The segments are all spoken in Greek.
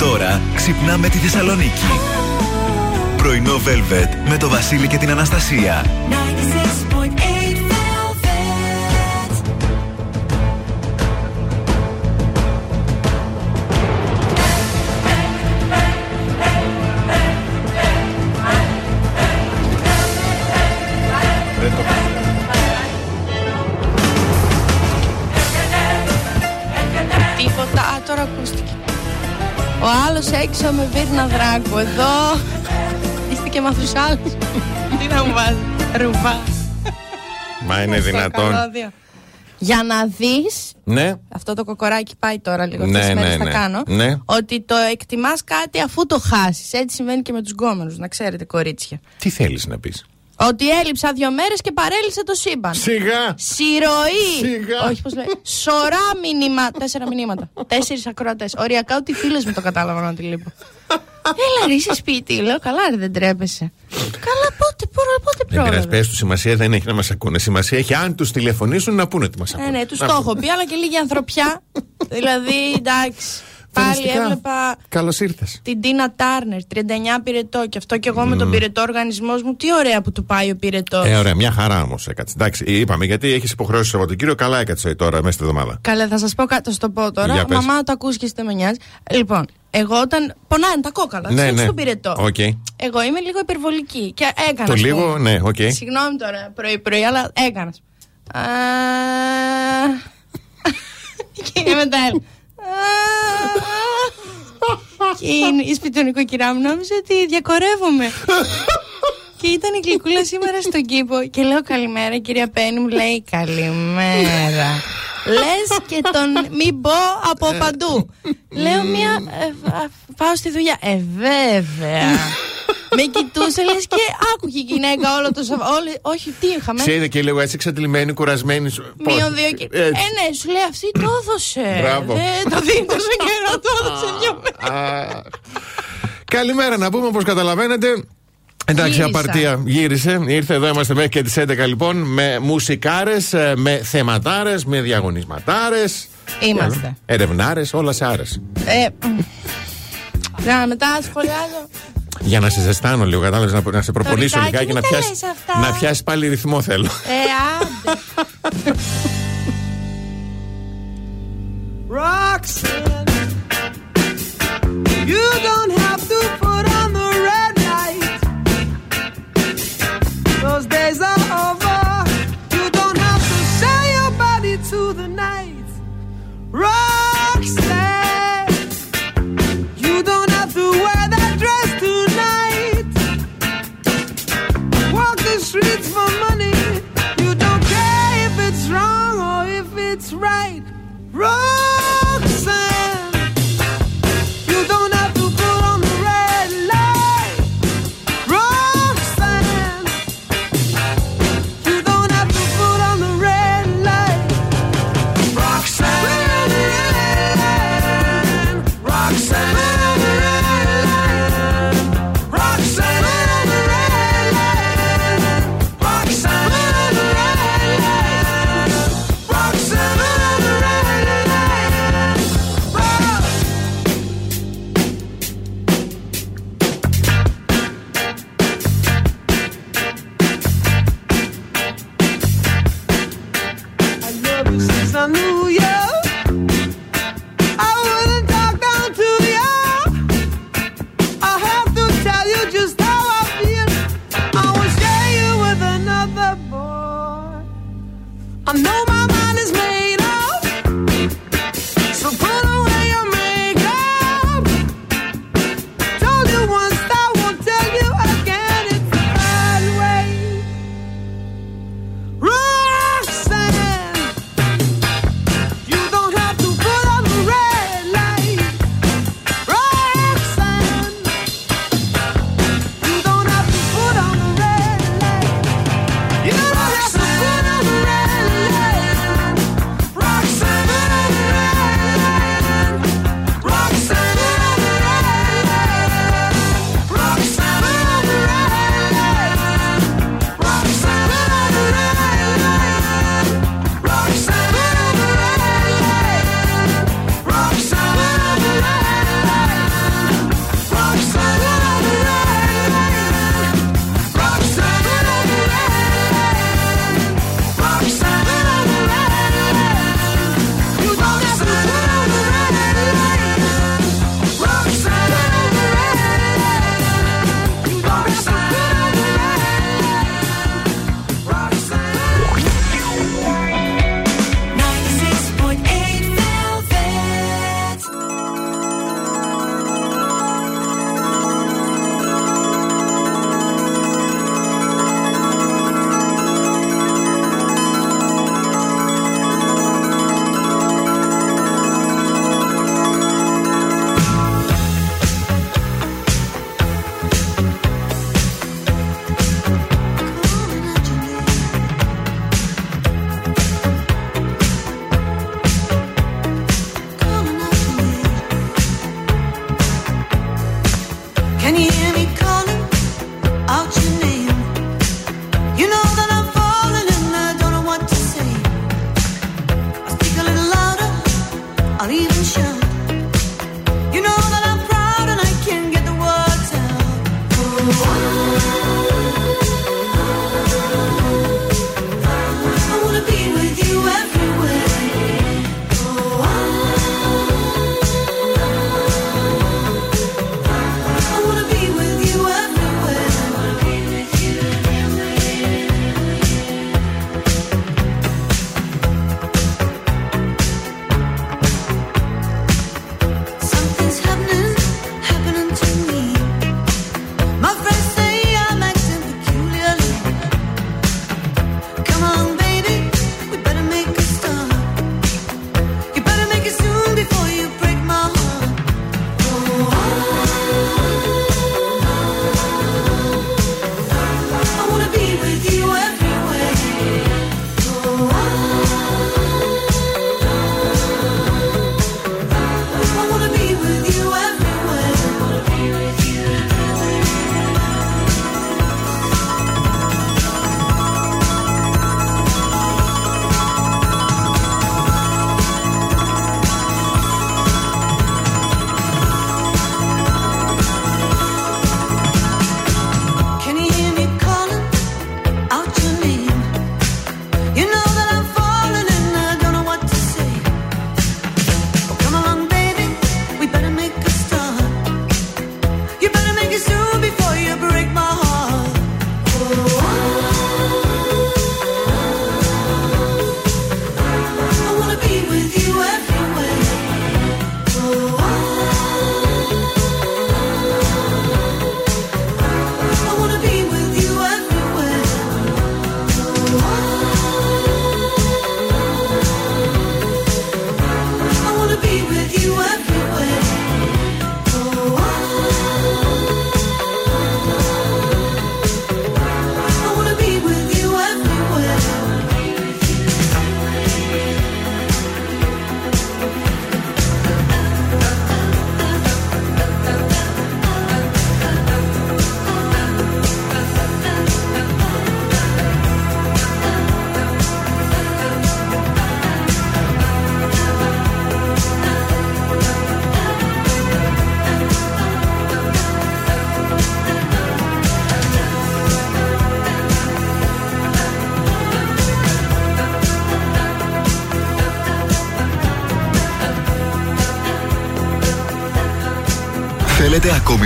Τώρα ξυπνάμε τη Θεσσαλονίκη. Πρωινό Velvet με το Βασίλη και την Αναστασία. Ο άλλος έξω με βίρνα δράκου. Εδώ είστε και μαθουσάλους. Τι να μου βάζεις. Ρουβά. Μα είναι δυνατόν. Καλώδιο. Για να δεις. Ναι. Αυτό το κοκοράκι πάει τώρα λίγο. Ναι, Αυτές τις μέρες ναι, θα ναι. κάνω. Ναι. Ότι το εκτιμάς κάτι αφού το χάσεις. Έτσι συμβαίνει και με τους γκόμενους. Να ξέρετε, κορίτσια. Τι θέλεις να πεις; Ότι έλειψα δύο μέρες και παρέλυσε το σύμπαν. Σιγά. Συρροή! Σιγά. Όχι, πώς λέει. Σωρά μηνύμα. Τέσσερα μηνύματα. Τέσσερις ακροατές. Οριακά ότι οι φίλες μου το κατάλαβαν ότι λείπω. Έλα, ρε, είσαι σπίτι. Λέω, καλά, ρε, δεν τρέπεσαι. καλά, πότε, πότε, πότε Δεν πειράζει, πρόλαβες; πες του σημασία δεν έχει να μας ακούνε. Σημασία έχει αν τους τηλεφωνήσουν να πούνε ότι μας ακούνε. Ναι, ναι, τους Να το πούνε. έχω πει, αλλά και λίγη ανθρωπιά. δηλαδή, εντάξει. Πάλι Φανταστικά. έβλεπα Καλώς ήρθες. την Τίνα Τάρνερ, 39 πυρετό. Και αυτό και εγώ με τον πυρετό οργανισμός μου. Τι ωραία που του πάει ο πυρετός. Ε, ωραία, μια χαρά όμως έκατσε. Εντάξει, είπαμε γιατί έχεις υποχρεώσει το Σαββατοκύριακο. Καλά έκατσε τώρα μέσα στη εβδομάδα. Καλέ, θα σας πω κάτι, θα σου το πω τώρα. Για πες. Μαμά, το ακούς και είστε με νοιάζει. Λοιπόν, εγώ όταν. Πονάνε τα κόκαλα, Ναι, ναι, ναι. στον πυρετό. Οκ. Εγώ είμαι λίγο υπερβολική. Και έκανα. Το ας λίγο, πούμε. ναι, οκ. Συγγνώμη τώρα πρωί-πρωί, αλλά έκανα. Α, και είναι μετά. Έλα. Α, Και είναι η σπιτονικοκυρά μου νόμιζε ότι διακορεύομαι. Και ήταν η γλυκούλα σήμερα στον κήπο και λέω καλημέρα κυρία Πέννη μου λέει καλημέρα Λες και τον μην πω από παντού Λέω μια ε, α, πάω στη δουλειά Ε βέβαια Με κοιτούσε λες και άκουγε η γυναίκα όλο το Σαββα- όλη- Όχι τι είχαμε; Ξέρετε και λίγο έτσι εξαντλημένη, κουρασμένη. σου- Πώς; Μείον δύο και... Ε, Έτσι. ναι, σου λέει αυτή το έδωσε. Μπράβο. Δεν το δίνει τόσο καιρό, το έδωσε δύο μέρες. Α, Καλημέρα να πούμε, όπως καταλαβαίνετε. Εντάξει, Γύρισα. απαρτία γύρισε. Ήρθε εδώ, είμαστε μέχρι και τις 11 λοιπόν. Με μουσικάρες, με θεματάρες, με διαγωνισματάρες. Είμαστε. Ερευνάρες, όλα σε άρε. Ε, μ. Να, μετά σχολιάζω. Για να σε ζεστάνω λίγο, κατάλαβες να, να σε προπονήσω Τωρικάκι, λιγάκι μην να τα πιάσει λες αυτά. να πιάσεις πάλι ρυθμό θέλω. Ε, άντε. Roxanne, you don't have to put on the red light. Those days are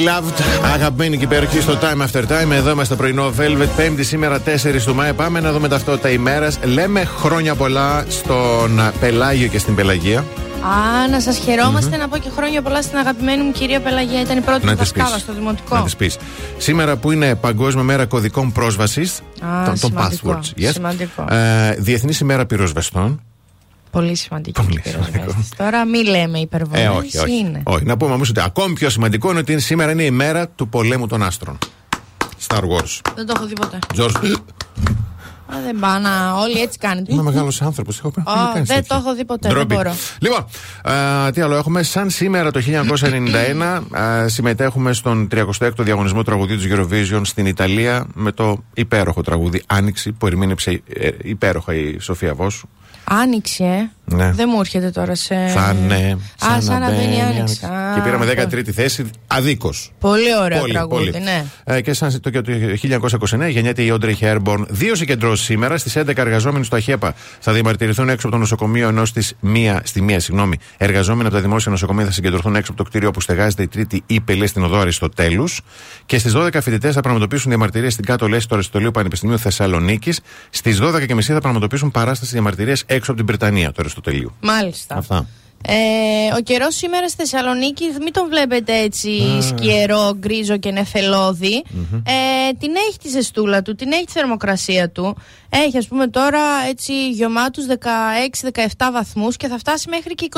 Beloved, αγαπημένη και υπέροχη στο Time After Time. Εδώ είμαστε πρωινό Velvet, Πέμπτη, σήμερα 4 του Μάη. Πάμε να δούμε ταυτότητα ημέρας. Λέμε χρόνια πολλά στον Πελάγιο και στην Πελαγία. Α, να σας χαιρομαστε mm-hmm. να πω και χρόνια πολλά στην αγαπημένη μου κυρία Πελαγία. Ήταν η πρώτη μου δασκάλα στο δημοτικό. Να της πεις. Σήμερα που είναι Παγκόσμια Μέρα Κωδικών Πρόσβασης, των Passwords. Yes. Σημαντικό. Ε, Διεθνής ημέρα πυροσβεστών. Πολύ σημαντική Πολύ σημαντικό. Τώρα μην λέμε υπερβολές, ε, όχι, όχι, είναι; όχι. Να πούμε όμως ότι ακόμη πιο σημαντικό είναι ότι σήμερα είναι η μέρα του πολέμου των άστρων. Star Wars. Δεν το έχω δει ποτέ. George. Α, δεν πάνε. Όλοι έτσι κάνετε. Είμαι μεγάλος άνθρωπος. Έχω πει. Oh, δεν το έχω δει ποτέ. Δεν μπορώ. Λοιπόν, α, τι άλλο έχουμε. Σαν σήμερα το 1991 α, συμμετέχουμε στον 36ο διαγωνισμό τραγουδίου της Eurovision στην Ιταλία με το υπέροχο τραγούδι Άνοιξη που ερμήνευσε ε, υπέροχα η Σοφία Βόσου. Άνοιξε, ε. Ναι. Δεν μου έρχεται τώρα σε. Θα ναι, Α, σαν να μπαίνει η άνοιξη. Α, Και πήραμε αυτό. 13η θέση αδίκως. Πολύ ωραίο τραγούδι, ναι. Ε, και σαν το, και το 1929 γεννιέται η Όντρε Χέρμπορν. Δύο συγκεντρώσει σήμερα στις 11 εργαζόμενοι στο ΑΧΕΠΑ θα διαμαρτυρηθούν έξω από το νοσοκομείο, ενώ στις μία, στη μία συγγνώμη, εργαζόμενοι από τα δημόσια νοσοκομεία θα συγκεντρωθούν έξω από το κτίριο όπου στεγάζεται η τρίτη ύπελη στην οδό Αριστοτέλου. Και στις 12 φοιτητές θα πραγματοποιήσουν διαμαρτυρίες στην κάτω λέση του Αριστοτελείου Πανεπιστημίου Θεσσαλονίκης. Στις 12.30 θα πραγματοποιήσουν παράσταση διαμαρτυρίε έξω από την Βρετανία του Αριστοτελείου. Μάλιστα. Αυτά. Ε, ο καιρός σήμερα στη Θεσσαλονίκη, μην τον βλέπετε έτσι σκιερό, γκρίζο και νεφελώδη. Ε, την έχει τη ζεστούλα του, την έχει τη θερμοκρασία του. Έχει, ας πούμε, τώρα έτσι γεμάτου 16-17 βαθμούς και θα φτάσει μέχρι και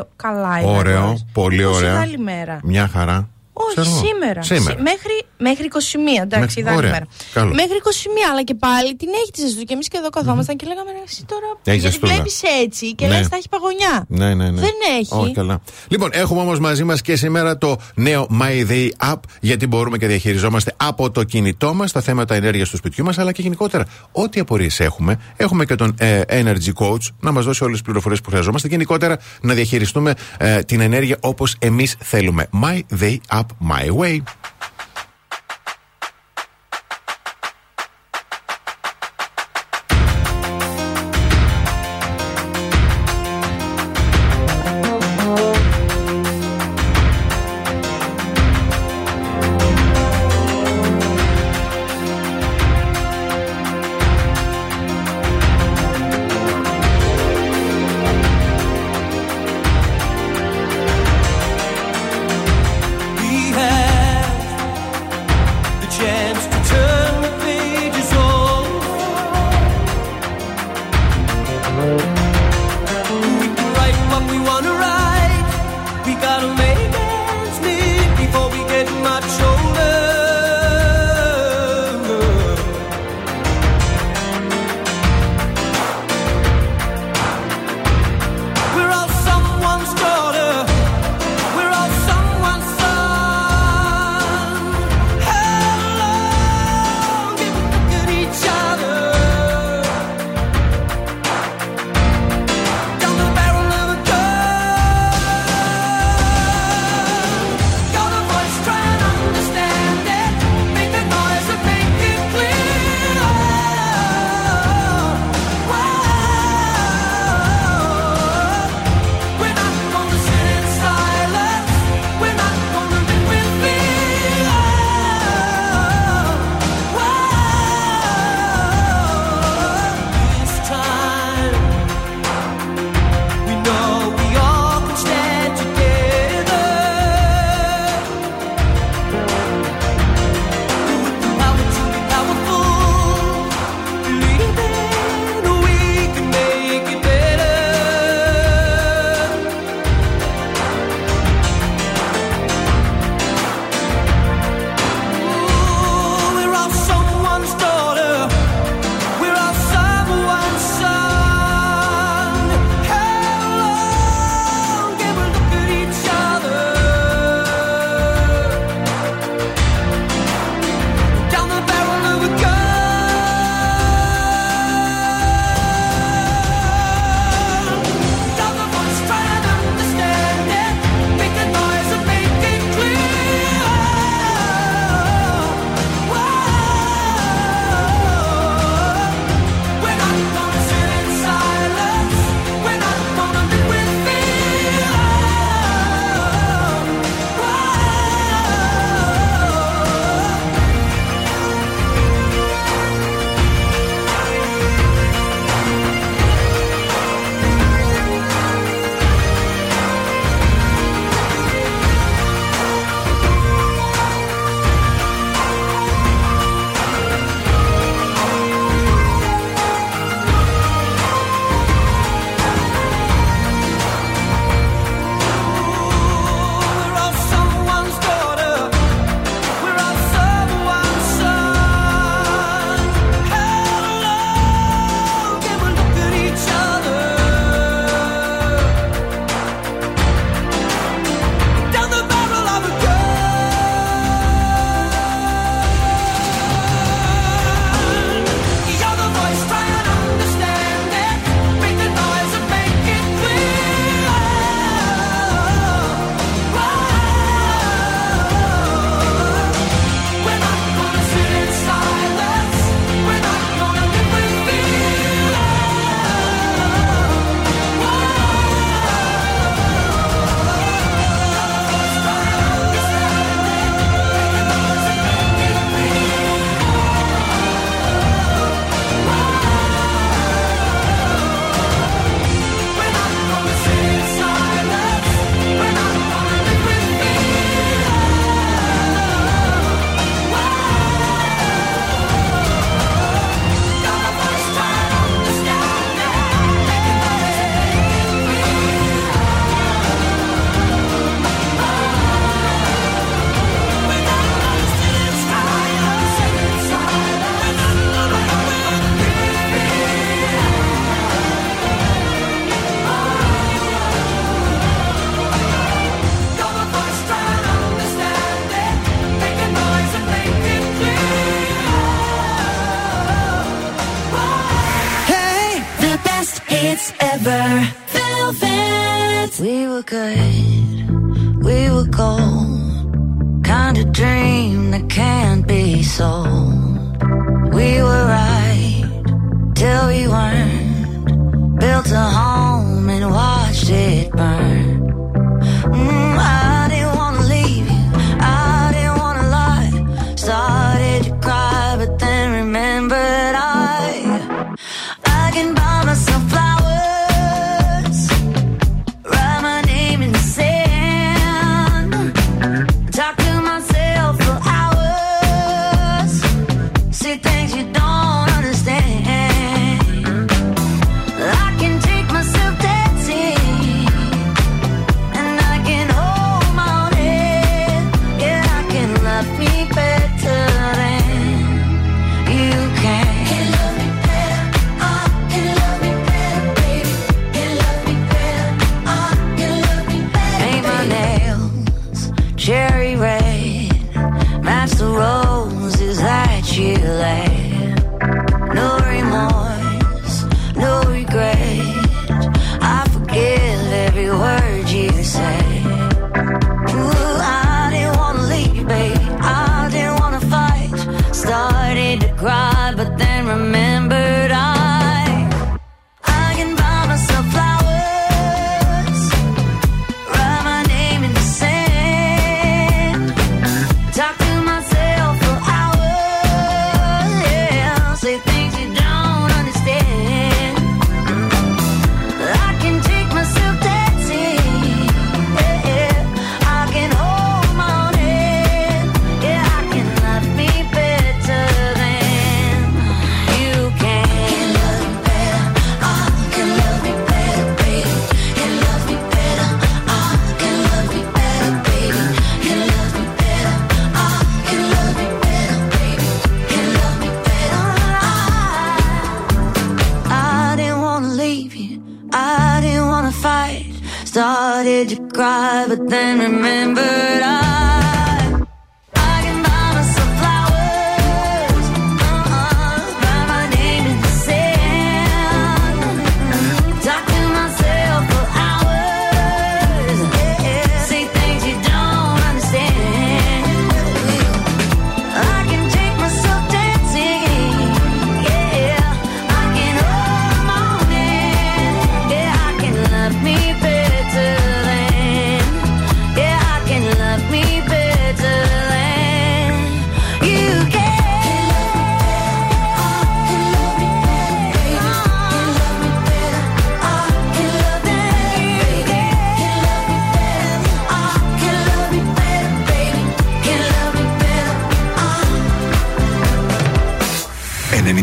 22. Καλά είναι. Ωραίο, αγόρες. πολύ 20 ωραία. άλλη μέρα; Μια χαρά. Όχι, Ξέρω εγώ. σήμερα. Σήμερα. Συ- Μέχρι, μέχρι 21, εντάξει, Μέχρι- είδα άλλη ωραία. μέρα. Καλό. Μέχρι 21, αλλά και πάλι την έχεις τη ζεστούλα. Και εμείς και εδώ καθόμασταν και λέγαμε «Ρε, εσύ τώρα. Έχεις γιατί ζεστούλα. βλέπεις έτσι και Ναι. λες θα έχεις παγωνιά. Ναι, ναι, ναι. Δεν έχει. Όχι καλά. Λοιπόν, έχουμε όμως μαζί μας και σήμερα το νέο My Day App, γιατί μπορούμε και διαχειριζόμαστε από το κινητό μας τα θέματα ενέργειας του σπιτιού μας, αλλά και γενικότερα ό,τι απορίες έχουμε. Έχουμε και τον ε, Energy Coach να μας δώσει όλες τις πληροφορίες που χρειαζόμαστε και γενικότερα να διαχειριστούμε ε, την ενέργεια όπως εμείς θέλουμε. My Day App, My Way.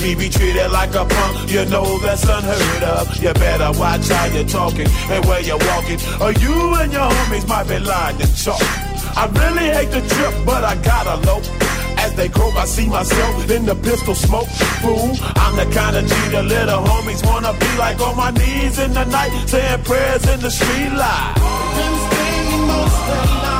Me be treated like a punk, you know that's unheard of. You better watch how you're talking and where you're walking, or you and your homies might be lying to chalk. I really hate the trip, but I gotta low. As they croak, I see myself in the pistol smoke. Fool, I'm the kind of G the little homies wanna be like on my knees in the night, saying prayers in the street light. Been most of the night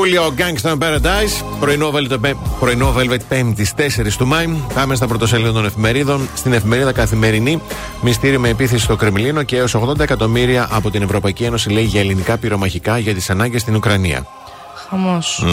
Κούλιο Gangsta Paradise. Πρωινό Velvet, πρωινό Velvet 5η 4 του Μάη. Πάμε στα πρωτοσέλιδα των εφημερίδων. Στην εφημερίδα Καθημερινή, μυστήριο με επίθεση στο Κρεμλίνο και έως 80 εκατομμύρια από την Ευρωπαϊκή Ένωση λέει για ελληνικά πυρομαχικά για τις ανάγκες στην Ουκρανία. Χαμός.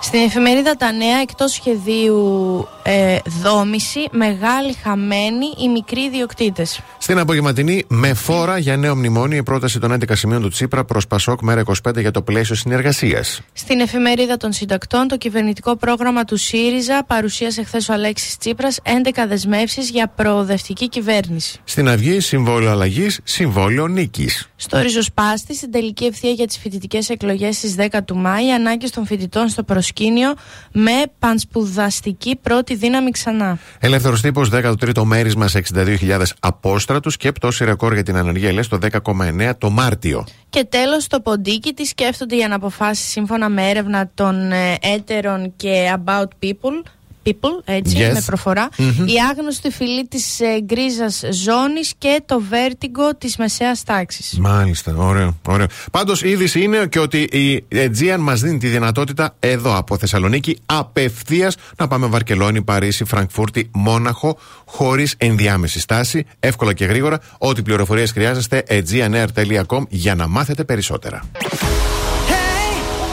Στην εφημερίδα Τα Νέα, εκτός σχεδίου ε, δόμηση, μεγάλη χαμένη οι μικροί ιδιοκτήτες. Στην απογευματινή, με φόρα για νέο μνημόνιο, η πρόταση των 11 σημείων του Τσίπρα προς Πασόκ μέρα 25 για το πλαίσιο συνεργασίας. Στην εφημερίδα των συντακτών, το κυβερνητικό πρόγραμμα του ΣΥΡΙΖΑ παρουσίασε χθες ο Αλέξης Τσίπρας 11 δεσμεύσεις για προοδευτική κυβέρνηση. Στην Αυγή, συμβόλαιο αλλαγής, συμβόλαιο νίκης. Στο ριζοσπάστη, στην τελική ευθεία για τις φοιτητικές εκλογές στις 10 του Μάη, ανάγκε των φοιτητών στο προσκήνιο με πανσπουδαστική πρώτη δύναμη ξανά. Ελεύθερος τύπος, 13ο μέρισμα σε 62.000 απόστρατους και πτώση ρεκόρ για την ανεργία ΕΛΕ στο 10,9 το Μάρτιο. Και τέλος, το ποντίκι τι σκέφτονται για αναποφάσει σύμφωνα με έρευνα των ε, έτερων και about people. People, έτσι, Yes. με προφορά. Η άγνωστη φυλή της ε, γκρίζας ζώνης και το βέρτιγκο της μεσαίας τάξης. Μάλιστα, ωραίο. ωραίο. Πάντως, η είδηση είναι και ότι η Aegean μας δίνει τη δυνατότητα εδώ από Θεσσαλονίκη απευθείας να πάμε Βαρκελόνη, Παρίσι, Φραγκφούρτη, Μόναχο, χωρίς ενδιάμεση στάση, εύκολα και γρήγορα. Ό,τι πληροφορίες χρειάζεστε, aegeanair.com για να μάθετε περισσότερα.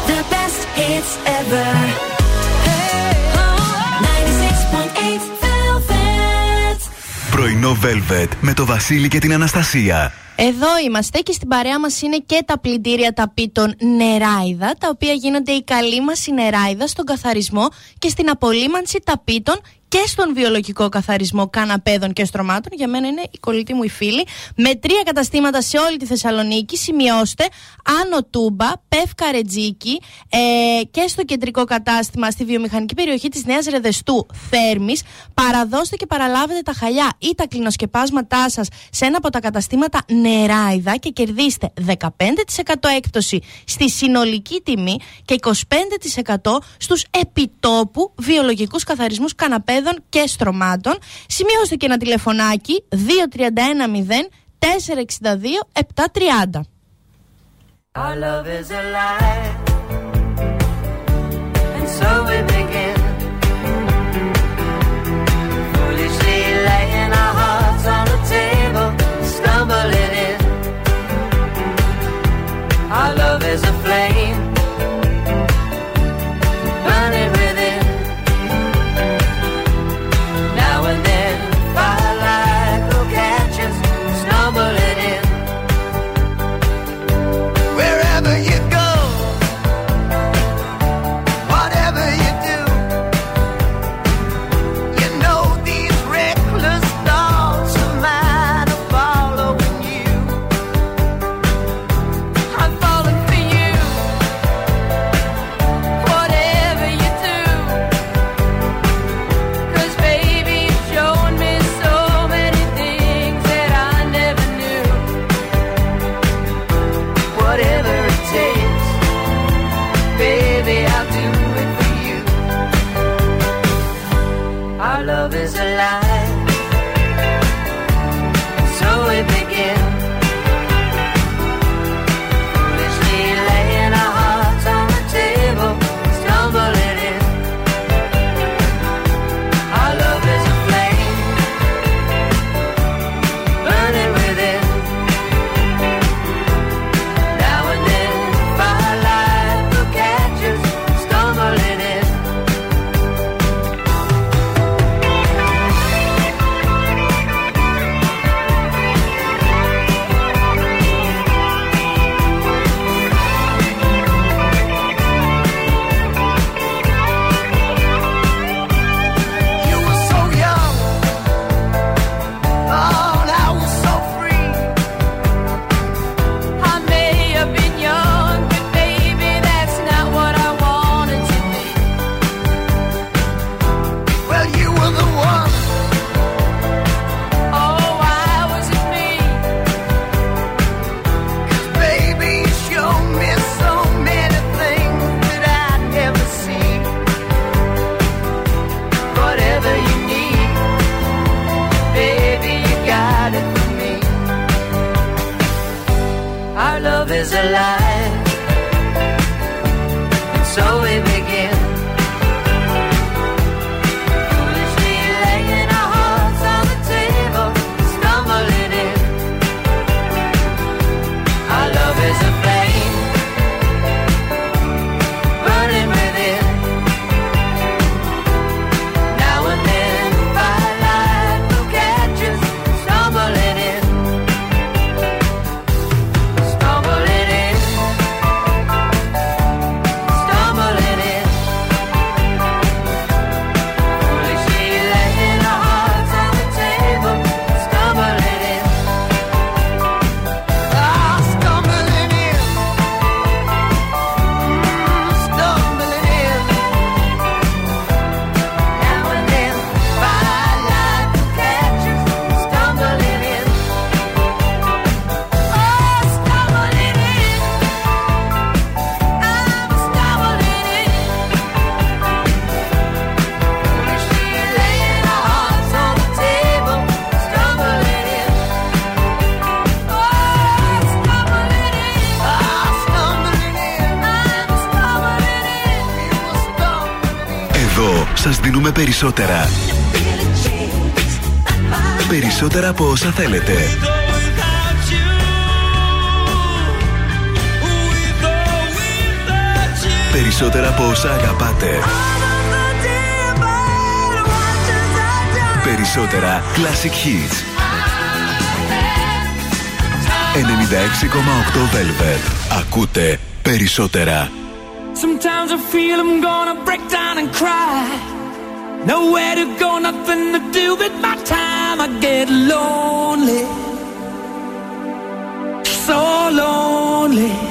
The best hits ever. Πρωινό Velvet με το Βασίλη και την Αναστασία. Εδώ είμαστε και στην παρέα μας είναι και τα πλυντήρια ταπίτων νεράιδα, τα οποία γίνονται η καλή μας η νεράιδα στον καθαρισμό και στην απολύμανση ταπίτων και στον βιολογικό καθαρισμό καναπέδων και στρωμάτων. Για μένα είναι η κολλητή μου η φίλη. Με τρία καταστήματα σε όλη τη Θεσσαλονίκη. Σημειώστε Άνω Τούμπα, Πεύκα Ρετζίκη ε, και στο κεντρικό κατάστημα στη βιομηχανική περιοχή της Νέας Ρεδεστού Θέρμης. Παραδώστε και παραλάβετε τα χαλιά ή τα κλινοσκεπάσματά σας σε ένα από τα καταστήματα Νεράιδα και κερδίστε 15% έκπτωση στη συνολική τιμή και 25% στους επιτόπου βιολογικούς καθαρισμούς καναπέδων και στρωμάτων. Σημειώστε και ένα τηλεφωνάκι 2310 462 730. Our love is a lie. And so we begin. Foolishly laying our hearts on the table, stumbling in. Our love is a flame. Περισσότερα. Περισσότερα από όσα θέλετε. Περισσότερα από όσα αγαπάτε. Περισσότερα Classic Hits. 96,8 Velvet. Ακούτε περισσότερα. Sometimes I feel I'm gonna break down and cry. Nowhere to go, nothing to do with my time. I get lonely. So lonely.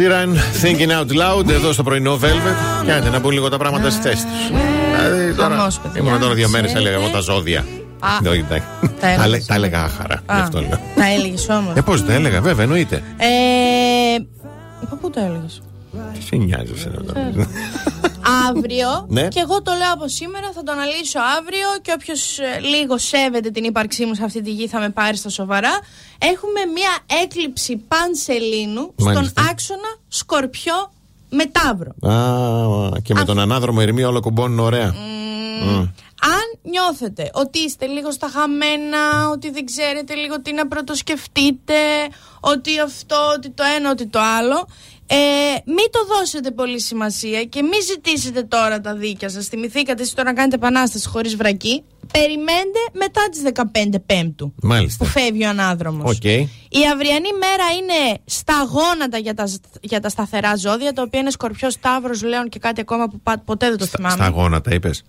loud Ed Sheeran, Thinking Out Loud, εδώ στο πρωινό Velvet. Κάντε να μπουν λίγο τα πράγματα στις θέσεις τους. Δηλαδή τώρα. Χαμός, παιδιά. Ήμουν τώρα δύο μέρες, έλεγα εγώ τα ζώδια. Α. Ναι, όχι, εντάξει. Τα Τα έλεγες. λέ- Τα έλεγα άχαρα. Γι' Α, αυτό λέω. Τα έλεγες όμως. Ε, πώς τα έλεγα, βέβαια, εννοείται. Ε, πού- πού το έλεγες; Τι σε νοιάζει εσένα τώρα. Αύριο, Ναι. και εγώ το λέω από σήμερα, θα το αναλύσω αύριο και όποιος λίγο σέβεται την ύπαρξή μου σε αυτή τη γη θα με πάρει στα σοβαρά. Έχουμε μία έκλειψη πανσελίνου Μάλιστα. στον άξονα Σκορπιό με Ταύρο. Α, και με τον ανάδρομο Ερμή όλα κουμπώνουν ωραία. Μμ. Αν νιώθετε ότι είστε λίγο στα χαμένα, ότι δεν ξέρετε λίγο τι να πρωτοσκεφτείτε, ότι αυτό, ότι το ένα, ότι το άλλο, ε, μην το δώσετε πολύ σημασία και μην ζητήσετε τώρα τα δίκια σας. Θυμηθήκατε εσείς τώρα να κάνετε επανάσταση χωρίς βρακή. Περιμένετε μετά τις 15 Πέμπτου Μάλιστα. που φεύγει ο ανάδρομος. Οκ. Η αυριανή μέρα είναι στα γόνατα για τα, για τα σταθερά ζώδια, τα οποία είναι σκορπιός, ταύρος, λέων και κάτι ακόμα που πα- ποτέ δεν το θυμάμαι. Στα γόνατα, είπες;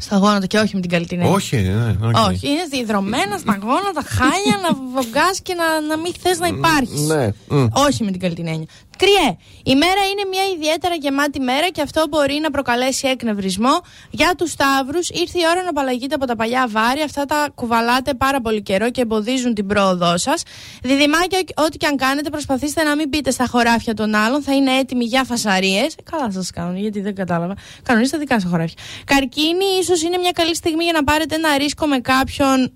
Στα γόνατα και όχι με την καλή την έννοια. Όχι, ναι, οκ. Όχι, είναι διδρομένα στα γόνατα, χάλια, να βογκάς και να, να μην θες να υπάρχεις. Ναι. μμ. Όχι με την καλή την έννοια. Κριέ. Η μέρα είναι μια ιδιαίτερα γεμάτη μέρα και αυτό μπορεί να προκαλέσει εκνευρισμό. Για τους Σταύρους, ήρθε η ώρα να απαλλαγείτε από τα παλιά βάρη. Αυτά τα κουβαλάτε πάρα πολύ καιρό και εμποδίζουν την πρόοδό σας. Διδυμάκια, ό,τι και αν κάνετε, προσπαθήστε να μην μπείτε στα χωράφια των άλλων. Θα είναι έτοιμοι για φασαρίες. Καλά σας κάνουν, γιατί δεν κατάλαβα. Κανονίστε δικά σας χωράφια. Καρκίνη, ίσως είναι μια καλή στιγμή για να πάρετε ένα ρίσκο με κάποιον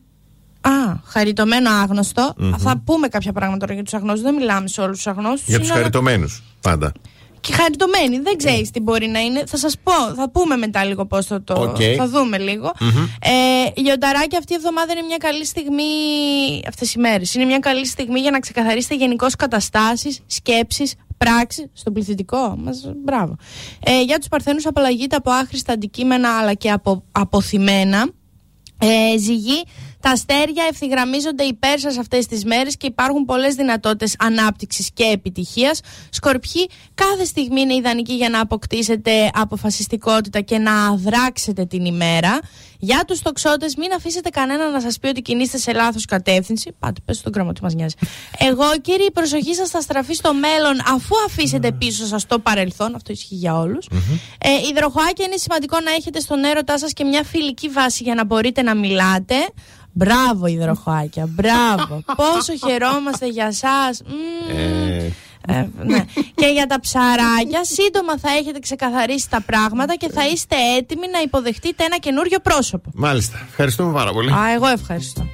Α, χαριτωμένο άγνωστο. Μμμ. Θα πούμε κάποια πράγματα τώρα για τους αγνώστου. Δεν μιλάμε σε όλους τους αγνώστους. Για τους χαριτωμένους. Πάντα. Και χαριτωμένοι. Δεν ξέρεις τι μπορεί να είναι. Θα σας πω, θα πούμε μετά λίγο πώς θα το. Οκ. Θα δούμε λίγο. Μμμ. Ε, λιονταράκι, αυτή η εβδομάδα είναι μια καλή στιγμή. Αυτές οι μέρες. Είναι μια καλή στιγμή για να ξεκαθαρίσετε γενικώς καταστάσεις, σκέψεις, πράξεις στον πληθυντικό μας. Μπράβο. Ε, για τους Παρθένους, απαλλαγείτε από άχρηστα αντικείμενα αλλά και από απωθημένα. Ε, Ζυγοί, τα αστέρια ευθυγραμμίζονται υπέρ σας αυτές τις μέρες και υπάρχουν πολλές δυνατότητες ανάπτυξης και επιτυχίας. Σκορπιοί, κάθε στιγμή είναι ιδανική για να αποκτήσετε αποφασιστικότητα και να αδράξετε την ημέρα. Για τους τοξότες, μην αφήσετε κανένα να σας πει ότι κινείστε σε λάθος κατεύθυνση. Πάτε, πες στον κρεμό, τι μας νοιάζει. Εγώ, κύριε, η προσοχή σας θα στραφεί στο μέλλον αφού αφήσετε πίσω σας το παρελθόν. Αυτό ισχύει για όλους. Ε, υδροχοάκια είναι σημαντικό να έχετε στον έρωτά σας και μια φιλική βάση για να μπορείτε να μιλάτε. Μπράβο υδροχοάκια, μπράβο. Πόσο χαιρόμαστε για σας. Μμμ. Ε, Ε, ναι. και για τα ψαράκια, σύντομα θα έχετε ξεκαθαρίσει τα πράγματα και θα είστε έτοιμοι να υποδεχτείτε ένα καινούριο πρόσωπο. μάλιστα. Ευχαριστούμε πάρα πολύ. Α, εγώ ευχαριστώ.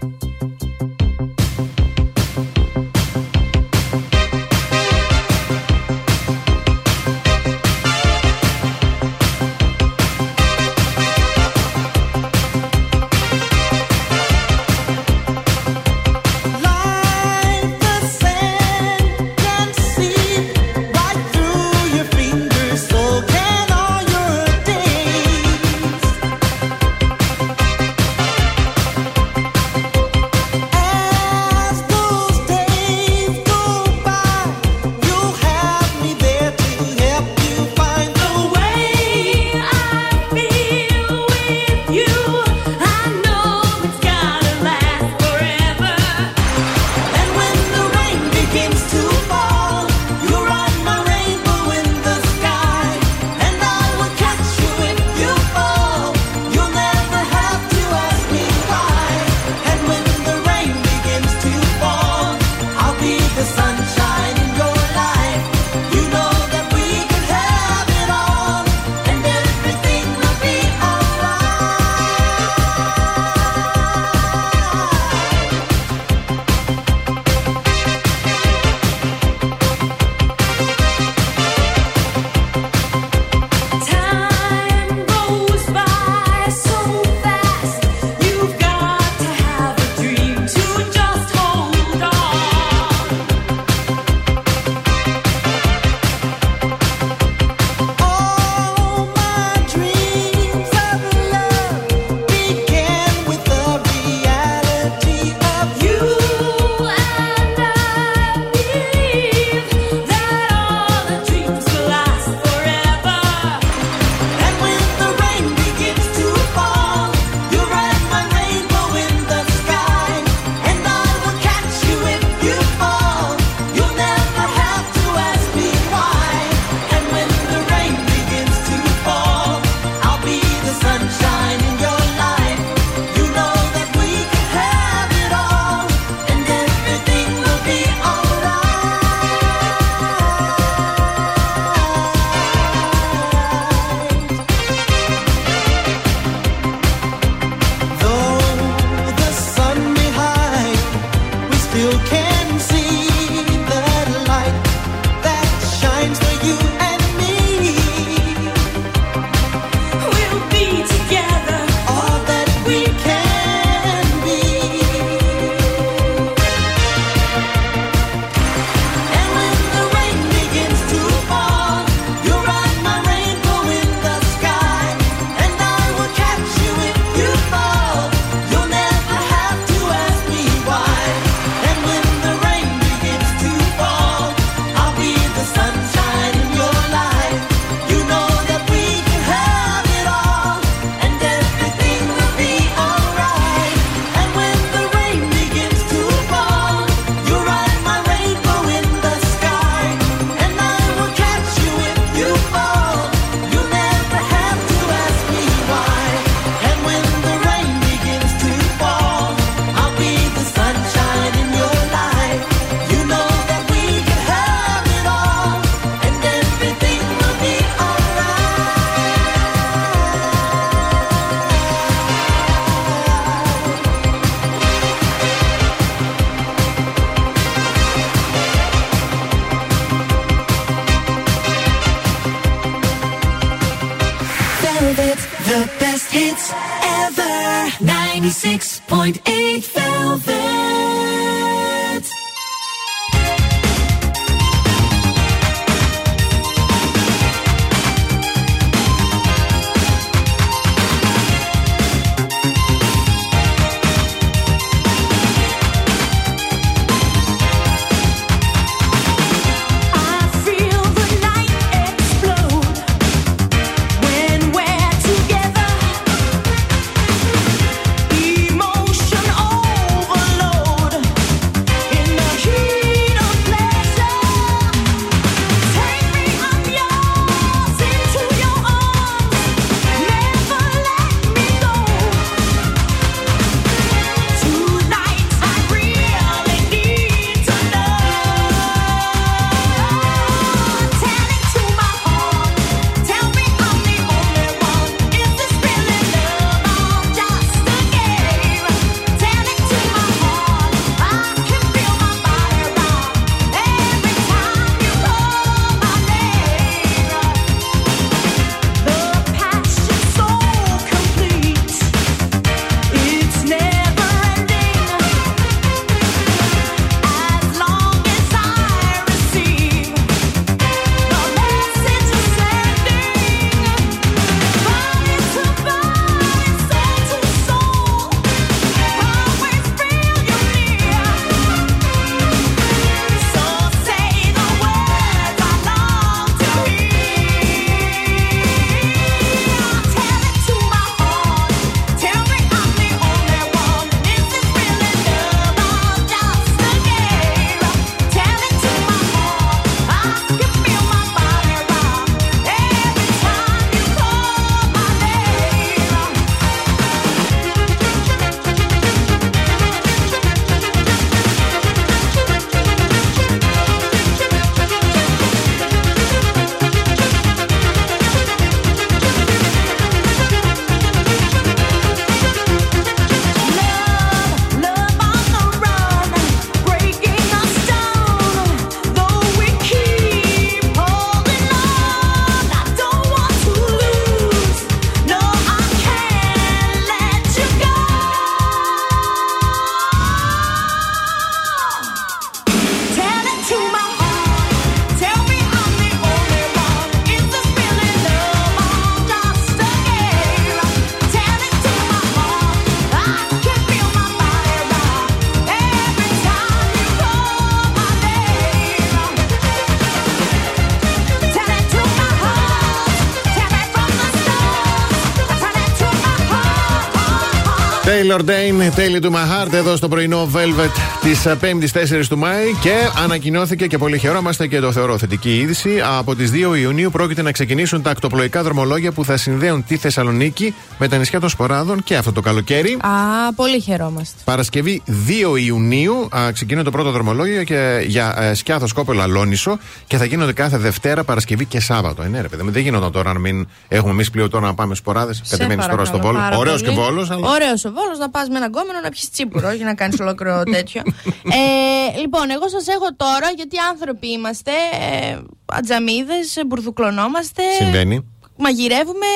Taylor Dane, Taylor to my heart, εδώ στο πρωινό Velvet της 5η 4 του Μάη. Και ανακοινώθηκε και πολύ χαιρόμαστε και το θεωρώ θετική είδηση. Από τις 2 Ιουνίου πρόκειται να ξεκινήσουν τα ακτοπλοϊκά δρομολόγια που θα συνδέουν τη Θεσσαλονίκη με τα νησιά των Σποράδων και αυτό το καλοκαίρι. Α, πολύ χαιρόμαστε. Παρασκευή 2 Ιουνίου α, ξεκινούν το πρώτο δρομολόγιο και για ε, Σκιάθος Κόπελο Αλόνισο και θα γίνονται κάθε Δευτέρα, Παρασκευή και Σάββατο. Ε, ναι, ρε παιδί μου, δεν γινόταν τώρα να μην έχουμε εμείς πλοίο τώρα να πάμε σποράδες. Κατεβαίνει τώρα στο Βόλο. Ωραίος και Βόλος. Αλλά... Ωραίος ο Βόλος να πας με έναν κόμενο να πιεις τσίπουρο για να κάνεις ολόκληρο τέτοιο. ε, λοιπόν, εγώ σας έχω τώρα γιατί άνθρωποι είμαστε, ε, ατζαμίδες, μπουρδουκλωνόμαστε. Συμβαίνει. Μαγειρεύουμε,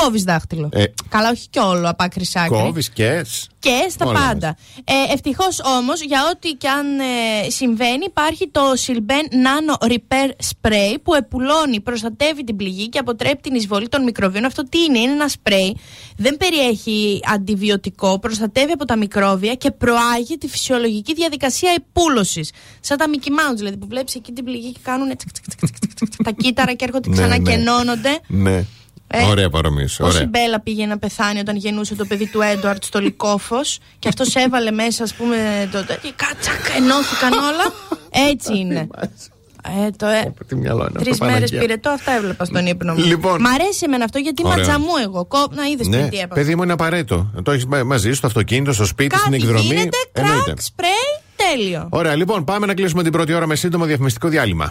κόβεις δάχτυλο. Ε. Καλά, όχι κι όλο από άκρη σ' άκρη. Κόβεις και. Και στα Όλα πάντα. Ε, Ευτυχώς όμως, για ό,τι και αν ε, συμβαίνει, υπάρχει το Silben Nano Repair Spray που επουλώνει, προστατεύει την πληγή και αποτρέπει την εισβολή των μικροβίων. Αυτό τι είναι, είναι ένα σπρέι, δεν περιέχει αντιβιωτικό, προστατεύει από τα μικρόβια και προάγει τη φυσιολογική διαδικασία επούλωσης. Σαν τα Mickey Mouse δηλαδή που βλέπεις εκεί την πληγή και κάνουν τσικ, τσικ, τσικ, τσικ, τσικ, τσικ, τα κύτταρα και έρχονται Ναι, ξανά ναι. και ενώνονται. Ναι. Ε, Ωραία παρομοίωση. Πώ η Ωραία. Μπέλα πήγε να πεθάνει όταν γεννούσε το παιδί του Έντουαρντ στο Λυκόφως και αυτός έβαλε μέσα, ας πούμε, το. τέτοιο, Κάτσακ, ενώθηκαν όλα. Έτσι είναι. Ε, το, ε, Τι μυαλό είναι Τρεις αυτό, μέρες Παναγία. πήρε το, αυτά έβλεπα στον ύπνο μου. Λοιπόν. Μ' αρέσει εμένα αυτό γιατί Ωραίο. ματζαμού εγώ. Κό, να είδες Ναι, τι έπαθα. παιδί μου είναι απαραίτητο. Το έχεις μαζί σου στο αυτοκίνητο, στο σπίτι, στην Κάτι εκδρομή. γίνεται, Εννοείται. κρακ, σπρέι, τέλειο. Ωραία, λοιπόν, πάμε να κλείσουμε την πρώτη ώρα με σύντομο διαφημιστικό διάλειμμα.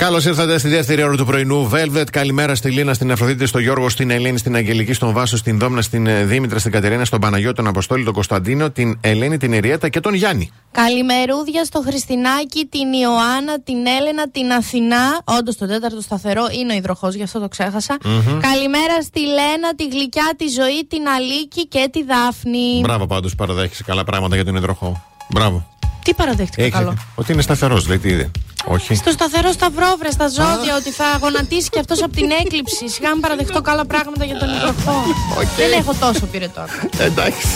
96.8 Velvet. Καλώς ήρθατε στη δεύτερη ώρα του πρωινού. Velvet, καλημέρα στη Λίνα, στην Αφροδίτη, στον Γιώργο, στην Ελένη, στην Αγγελική, στον Βάσο, στην Δόμνα, στην ε, Δήμητρα, στην Κατερίνα, στον Παναγιώτη, τον Αποστόλη, τον Κωνσταντίνο, την Ελένη, την Εριέτα και τον Γιάννη. Καλημερούδια στο Χριστινάκι, την Ιωάννα, την Έλενα, την Αθηνά. Όντως το τέταρτο σταθερό είναι ο υδροχός, γι' αυτό το ξέχασα. Μμμ. Καλημέρα στη Λένα, τη Γλυκιά, τη Ζωή, την Αλίκη και τη Δάφνη. Μπράβο πάντως, παραδέχεσαι καλά πράγματα για τον υδροχό. Μπράβο. Τι παραδέχτηκα Έχει- καλό. Ότι είναι σταθερός, λέει τι είδε. Όχι. Στο σταθερό σταυρό, βρε στα ζώδια, ότι θα γονατίσει και αυτός από την έκλειψη. Σιγά μην παραδεχτώ καλά πράγματα για τον υδροχό. Δεν έχω τόσο πυρετό. Εντάξει.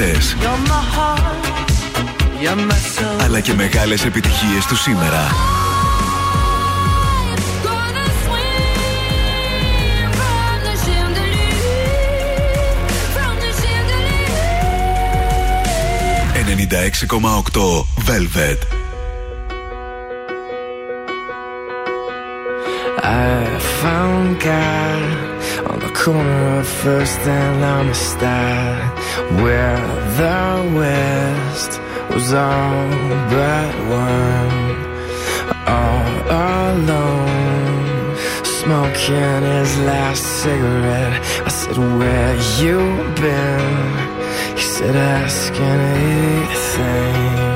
Χθες. You're my heart, you're my soul. Αλλά και μεγάλες επιτυχίες του σήμερα. ...96,8 Velvet. I found God on the corner of First and Amistad, where the West was all but one, all alone, smoking his last cigarette. I said, "Where you been?" He said, "Ask anything."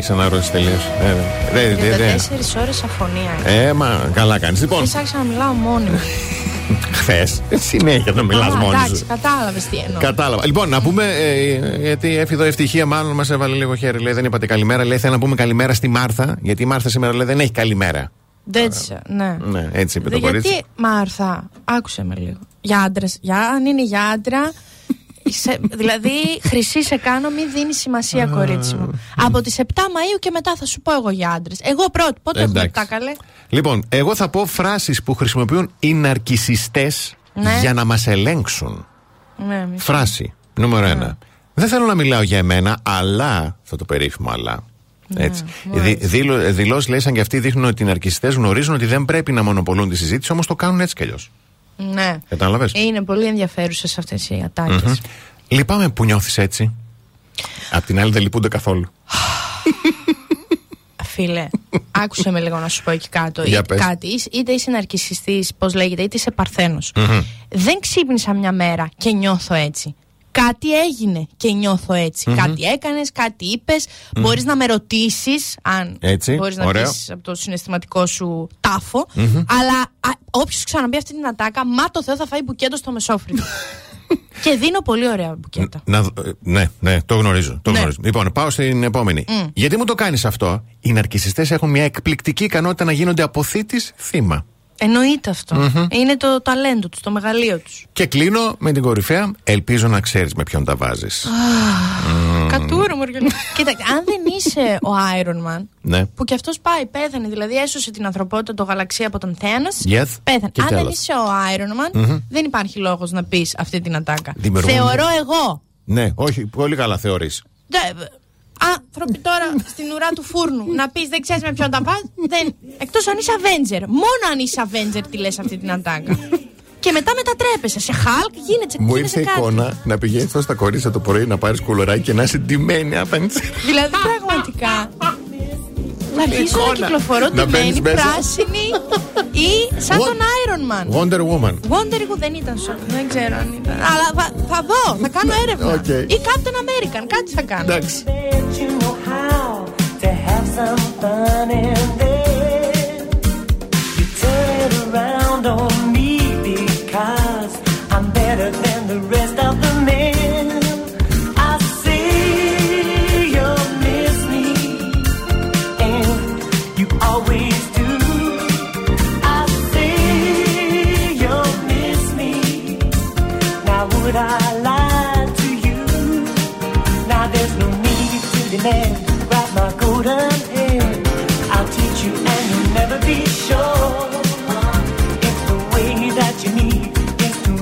Έχει ανάρρωση τελείως. Ε, δε, δε, δε. 54 ώρες αφωνία. Ε, μα καλά κάνεις. Λοιπόν, Και άρχισα να μιλάω μόνη μου. χθες συνέχεια το μιλάς Α, μόνη Εντάξει, σου. κατάλαβες τι εννοώ. Κατάλαβα. Λοιπόν, να πούμε, ε, γιατί έφυγε ευτυχία, μάλλον μας έβαλε λίγο χέρι. Λέει, δεν είπατε καλημέρα. Λέει, θέλω να πούμε καλημέρα στη Μάρθα, γιατί η Μάρθα σήμερα λέει, δεν έχει καλημέρα. Έτσι, ναι. Ναι, έτσι είπε Δε, το κορίτσι. γιατί, Μάρθα, άκουσε με λίγο. Για άντρες. Για, αν είναι για άντρα. Σε- δηλαδή, χρυσή σε κάνω, μην δίνει σημασία, κορίτσι μου. Από τις 7 Μαου και μετά θα σου πω εγώ για άντρες. Εγώ πρώτη. Πότε έχουμε Εντάξει. 7 καλέ; Λοιπόν, εγώ θα πω φράσεις που χρησιμοποιούν οι ναρκισιστές Ναι. για να μας ελέγξουν. Ναι, μη- Φράση νούμερο ένα. Δεν θέλω να μιλάω για εμένα, αλλά. Θα το περίφημο, αλλά. Ναι, Έτσι. Δη, δήλω- δηλώσεις λέει σαν και αυτοί δείχνουν ότι οι ναρκιστές γνωρίζουν ότι δεν πρέπει να μονοπολούν τη συζήτηση, όμως το κάνουν έτσι κι αλλιώς. Ναι. Κατάλαβες; Είναι πολύ ενδιαφέρουσες αυτές οι ατάκες. Λυπάμαι που νιώθεις έτσι. Απ' την άλλη δεν λυπούνται καθόλου. φίλε, άκουσε με λίγο να σου πω εκεί κάτω. Για Είτε πες. κάτι, είσαι- είτε είσαι ναρκισιστής, πώς λέγεται, είτε είσαι παρθένος. Μμμ. Δεν ξύπνησα μια μέρα και νιώθω έτσι. Κάτι έγινε και νιώθω έτσι. Μμμ. Κάτι έκανες, κάτι είπες. Μπορείς να με ρωτήσεις αν Έτσι, μπορείς να ωραίο. πεις από το συναισθηματικό σου τάφο. Μμμ. Αλλά όποιος ξαναμπεί αυτή την ατάκα, μα το Θεό θα φάει μπουκέτο στο μεσόφρυδο. και δίνω πολύ ωραία μπουκέτα. Να, δω- ε, ναι, ναι, το γνωρίζω. Το Ναι. γνωρίζω. Λοιπόν, πάω στην επόμενη. Μμ. Γιατί μου το κάνεις αυτό, Οι ναρκιστέ έχουν μια εκπληκτική ικανότητα να γίνονται αποθήτης θύμα. Εννοείται αυτό. Μμμ. Είναι το ταλέντο τους, το μεγαλείο τους. Και κλείνω με την κορυφαία. Ελπίζω να ξέρεις με ποιον τα βάζεις. Κατούρο μου, Ριονί. Κοίτα, αν δεν είσαι ο Iron Man, Ναι. που κι αυτός πάει, πέθανε, δηλαδή έσωσε την ανθρωπότητα, το γαλαξία από τον Θένα. Yes. Πέθανε. Και αν δεν τέλος. είσαι ο Iron Man, Μμμ. δεν υπάρχει λόγος να πεις αυτή την ατάκα. Δημιουργούν- Θεωρώ εγώ. Ναι, όχι, πολύ καλά θεωρείς. Δε- Άνθρωποι τώρα στην ουρά του φούρνου να πεις δεν ξέρεις με ποιον τα πας. Εκτός αν είσαι Avenger. Μόνο αν είσαι Avenger τη λες αυτή την ατάκα. Και μετά μετατρέπεσαι σε Hulk, γίνεται, Μου γίνεσαι ήρθε κάτι. εικόνα να πηγαίνεις τόσο στα κορίτσια το πρωί να πάρεις κουλοράκι και να είσαι ντυμένη απέναντι. Δηλαδή πραγματικά. Να αρχίσω να εικόνα. κυκλοφορώ Να ντυμένη, μπαίνεις μέσα. πράσινη ή σαν What? τον Iron Man. Wonder Woman. Wonder Woman δεν ήταν σοκ, δεν ξέρω αν ήταν. Αλλά θα, θα δω, θα κάνω έρευνα. Οκ. Ή Captain American, κάτι θα κάνω. Εντάξει. you know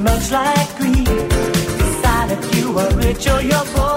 much like greed, decide if you are rich or you're poor.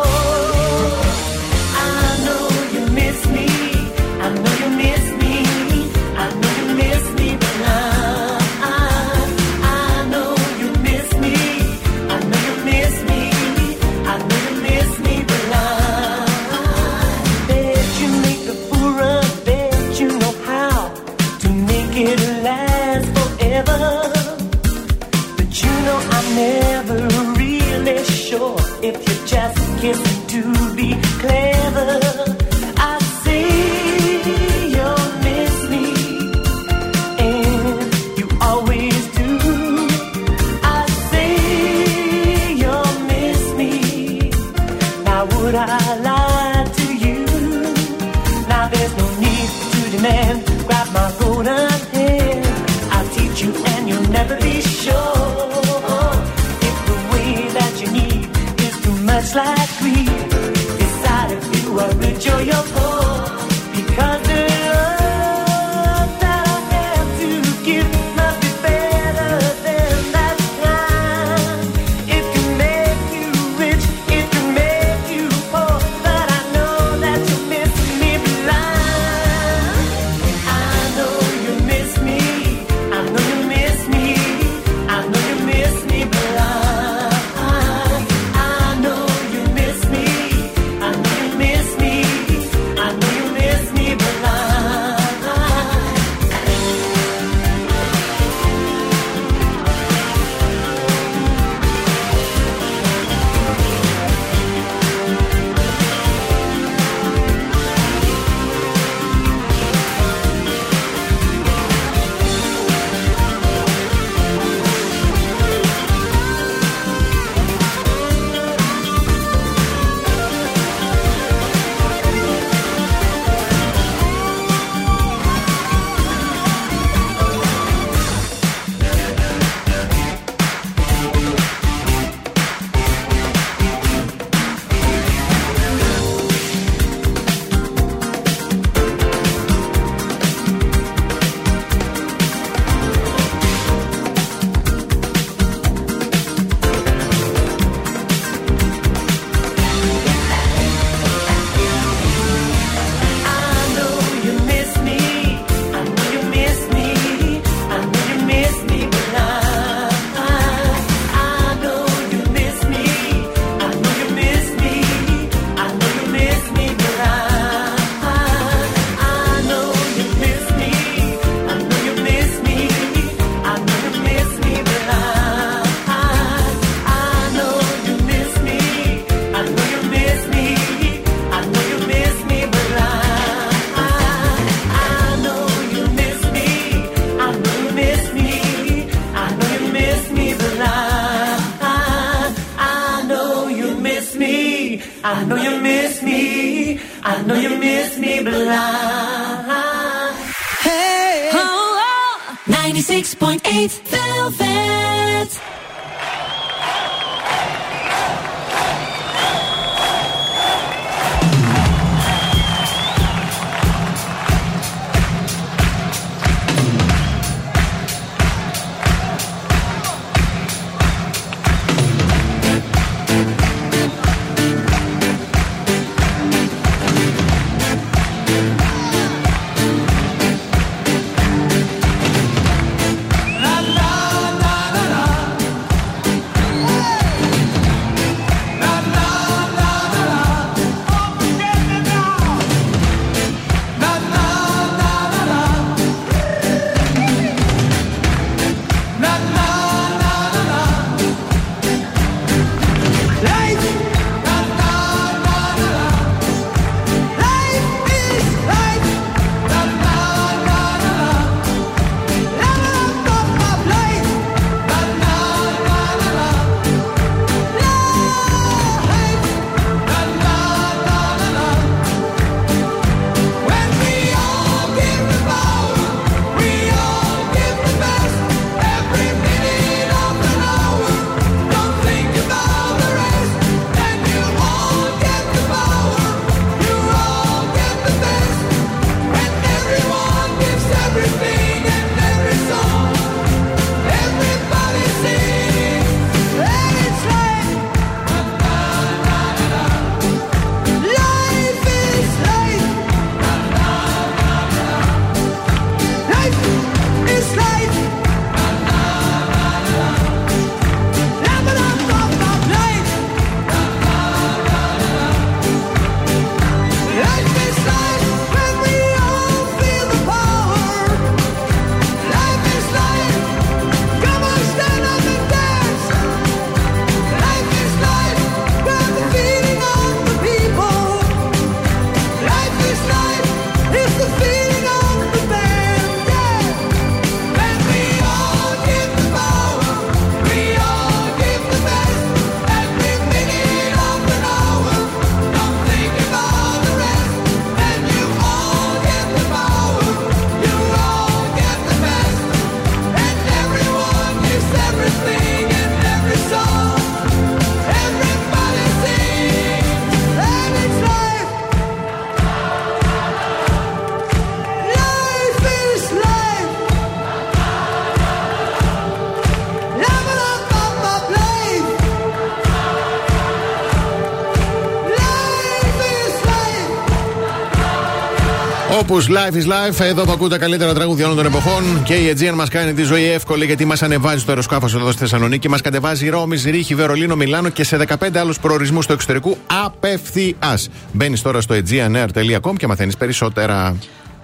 Όπω Life is Life, εδώ που ακούτε τα καλύτερα τραγούδια όλων των εποχών και η Aegean μας κάνει τη ζωή εύκολη γιατί μας ανεβάζει στο αεροσκάφος εδώ στη Θεσσαλονίκη, μας κατεβάζει Ρώμη, Ρίχη, Βερολίνο, Μιλάνο και σε 15 άλλους προορισμούς του εξωτερικού απευθείας. Μπαίνεις τώρα στο aegeanair.com και μαθαίνεις περισσότερα.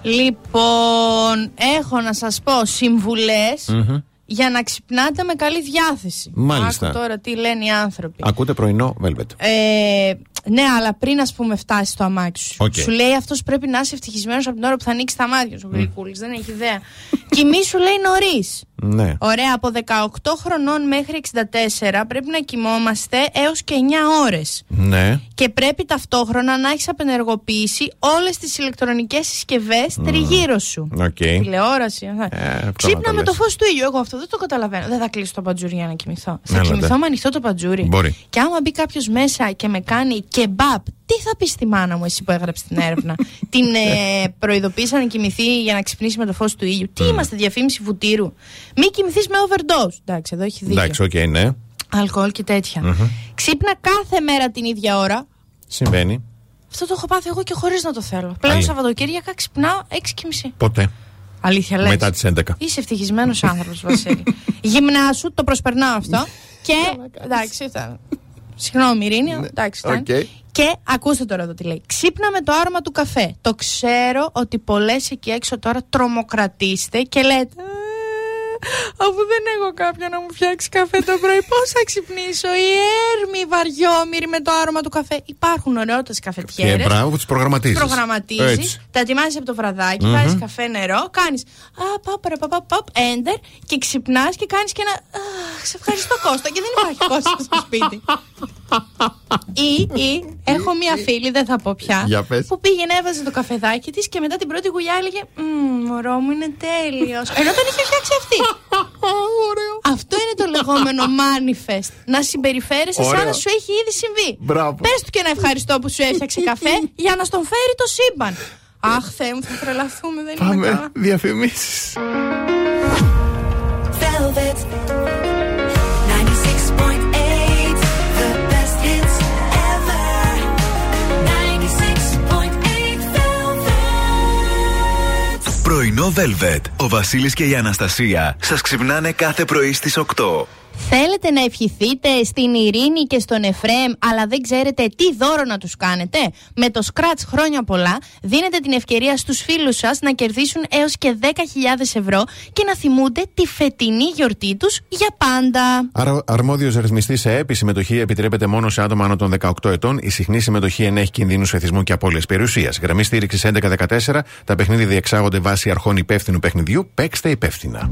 Λοιπόν, έχω να σας πω συμβουλές για να ξυπνάτε με καλή διάθεση. Μάλιστα. Άκου τώρα τι λένε οι άνθρωποι. Ακούτε πρωινό Velvet. Ε, ναι, αλλά πριν ας πούμε φτάσει στο αμάξι σου. Οκ. Σου λέει αυτός πρέπει να είσαι ευτυχισμένος από την ώρα που θα ανοίξει τα μάτια σου. Ο Γρηγούλης, δεν έχει ιδέα. Κοιμήσου λέει νωρίς. Ναι. Ωραία, από 18 χρονών μέχρι 64 πρέπει να κοιμόμαστε έως και 9 ώρες. Ναι. Και πρέπει ταυτόχρονα να έχεις απενεργοποιήσει όλες τις ηλεκτρονικές συσκευές τριγύρω σου. Οκ. Τηλεόραση. αυτά. Ε, αυτό να Ξύπνα το με το λες. φως του ήλιου. Εγώ αυτό δεν το καταλαβαίνω. Δεν θα κλείσω το παντζούρι για να κοιμηθώ. Θα Έλατε. κοιμηθώ με ανοιχτό το παντζούρι. Μπορεί. Και άμα μπει κάποιος μέσα και με κάνει κεμπάπ, τι θα πεις στη μάνα μου, εσύ που έγραψε την έρευνα; την ε, προειδοποίησα να κοιμηθεί για να ξυπνήσει με το φως του ήλιου. Τι είμαστε, διαφήμιση βουτύρου; Μην κοιμηθείς με overdose. Εντάξει, εδώ έχει δίκιο. Εντάξει, οκ, ναι. Αλκοόλ και τέτοια. Ξύπνα κάθε μέρα την ίδια ώρα. Συμβαίνει. Αυτό το έχω πάθει εγώ και χωρίς να το θέλω. Πλέον Αλήθεια. Σαββατοκύριακα ξυπνάω 6 και μισή. Ποτέ. Αλήθεια λες. Μετά τις 11. Είσαι ευτυχισμένος άνθρωπος, Βασίλη. Γυμνάσου, το προσπερνάω αυτό. και. εντάξει, αυτά. Συγγνώμη, Ειρήνη. Εντάξει, ήταν. Ναι. Οκ. Και ακούστε τώρα εδώ τι λέει. Ξύπνα με το άρωμα του καφέ. Το ξέρω ότι πολλές εκεί έξω τώρα τρομοκρατείστε και λέτε. «Ε, Αφού δεν έχω κάποιον να μου φτιάξει καφέ το πρωί, πώς θα ξυπνήσω; Η έρμη βαριόμοιρη με το άρωμα του καφέ. Υπάρχουν ωραιότητε Και καφετιέρε. μπράβο που τις προγραμματίζεις. Προγραμματίζεις, τα ετοιμάζεις από το βραδάκι, Μμμ. βάζεις καφέ νερό, κάνεις. Παπ, παπ, παπ, παπ, enter και ξυπνάς και κάνεις και ένα. «Αχ, Σε ευχαριστώ Κώστα. Και δεν υπάρχει Κώστα στο σπίτι. Ή, ή έχω μία φίλη, δεν θα πω πια, Για πες. που πήγαινε, έβαζε το καφεδάκι της και μετά την πρώτη γουλιά έλεγε Μμμ, μωρό μου είναι τέλειος. Ενώ τον είχε φτιάξει αυτή. Αυτό είναι το λεγόμενο manifest. Να συμπεριφέρεσαι σαν Ωραίο. να σου έχει ήδη συμβεί. Μπράβο. Πες του και ένα ευχαριστώ που σου έφτιαξε καφέ για να στον φέρει το σύμπαν. Αχ, Θεέ μου, θα τρελαθούμε, δεν είναι Πάμε καλά. Πρωινό Velvet. Ο Βασίλης και η Αναστασία σας ξυπνάνε κάθε πρωί στις 8. Θέλετε να ευχηθείτε στην Ειρήνη και στον Εφρέμ, αλλά δεν ξέρετε τι δώρο να τους κάνετε; Με το Scratch χρόνια πολλά, δίνετε την ευκαιρία στους φίλους σας να κερδίσουν έως και 10.000 ευρώ και να θυμούνται τη φετινή γιορτή τους για πάντα. Άρα, αρμόδιος ρυθμιστής σε ΕΠ, η συμμετοχή επιτρέπεται μόνο σε άτομα άνω των 18 ετών. Η συχνή συμμετοχή ενέχει κινδύνους εθισμού και απώλειας περιουσίας. Γραμμή στήριξης 1114. Τα παιχνίδια διεξάγονται βάσει αρχών υπεύθυνου παιχνιδιού. Παίξτε υπεύθυνα.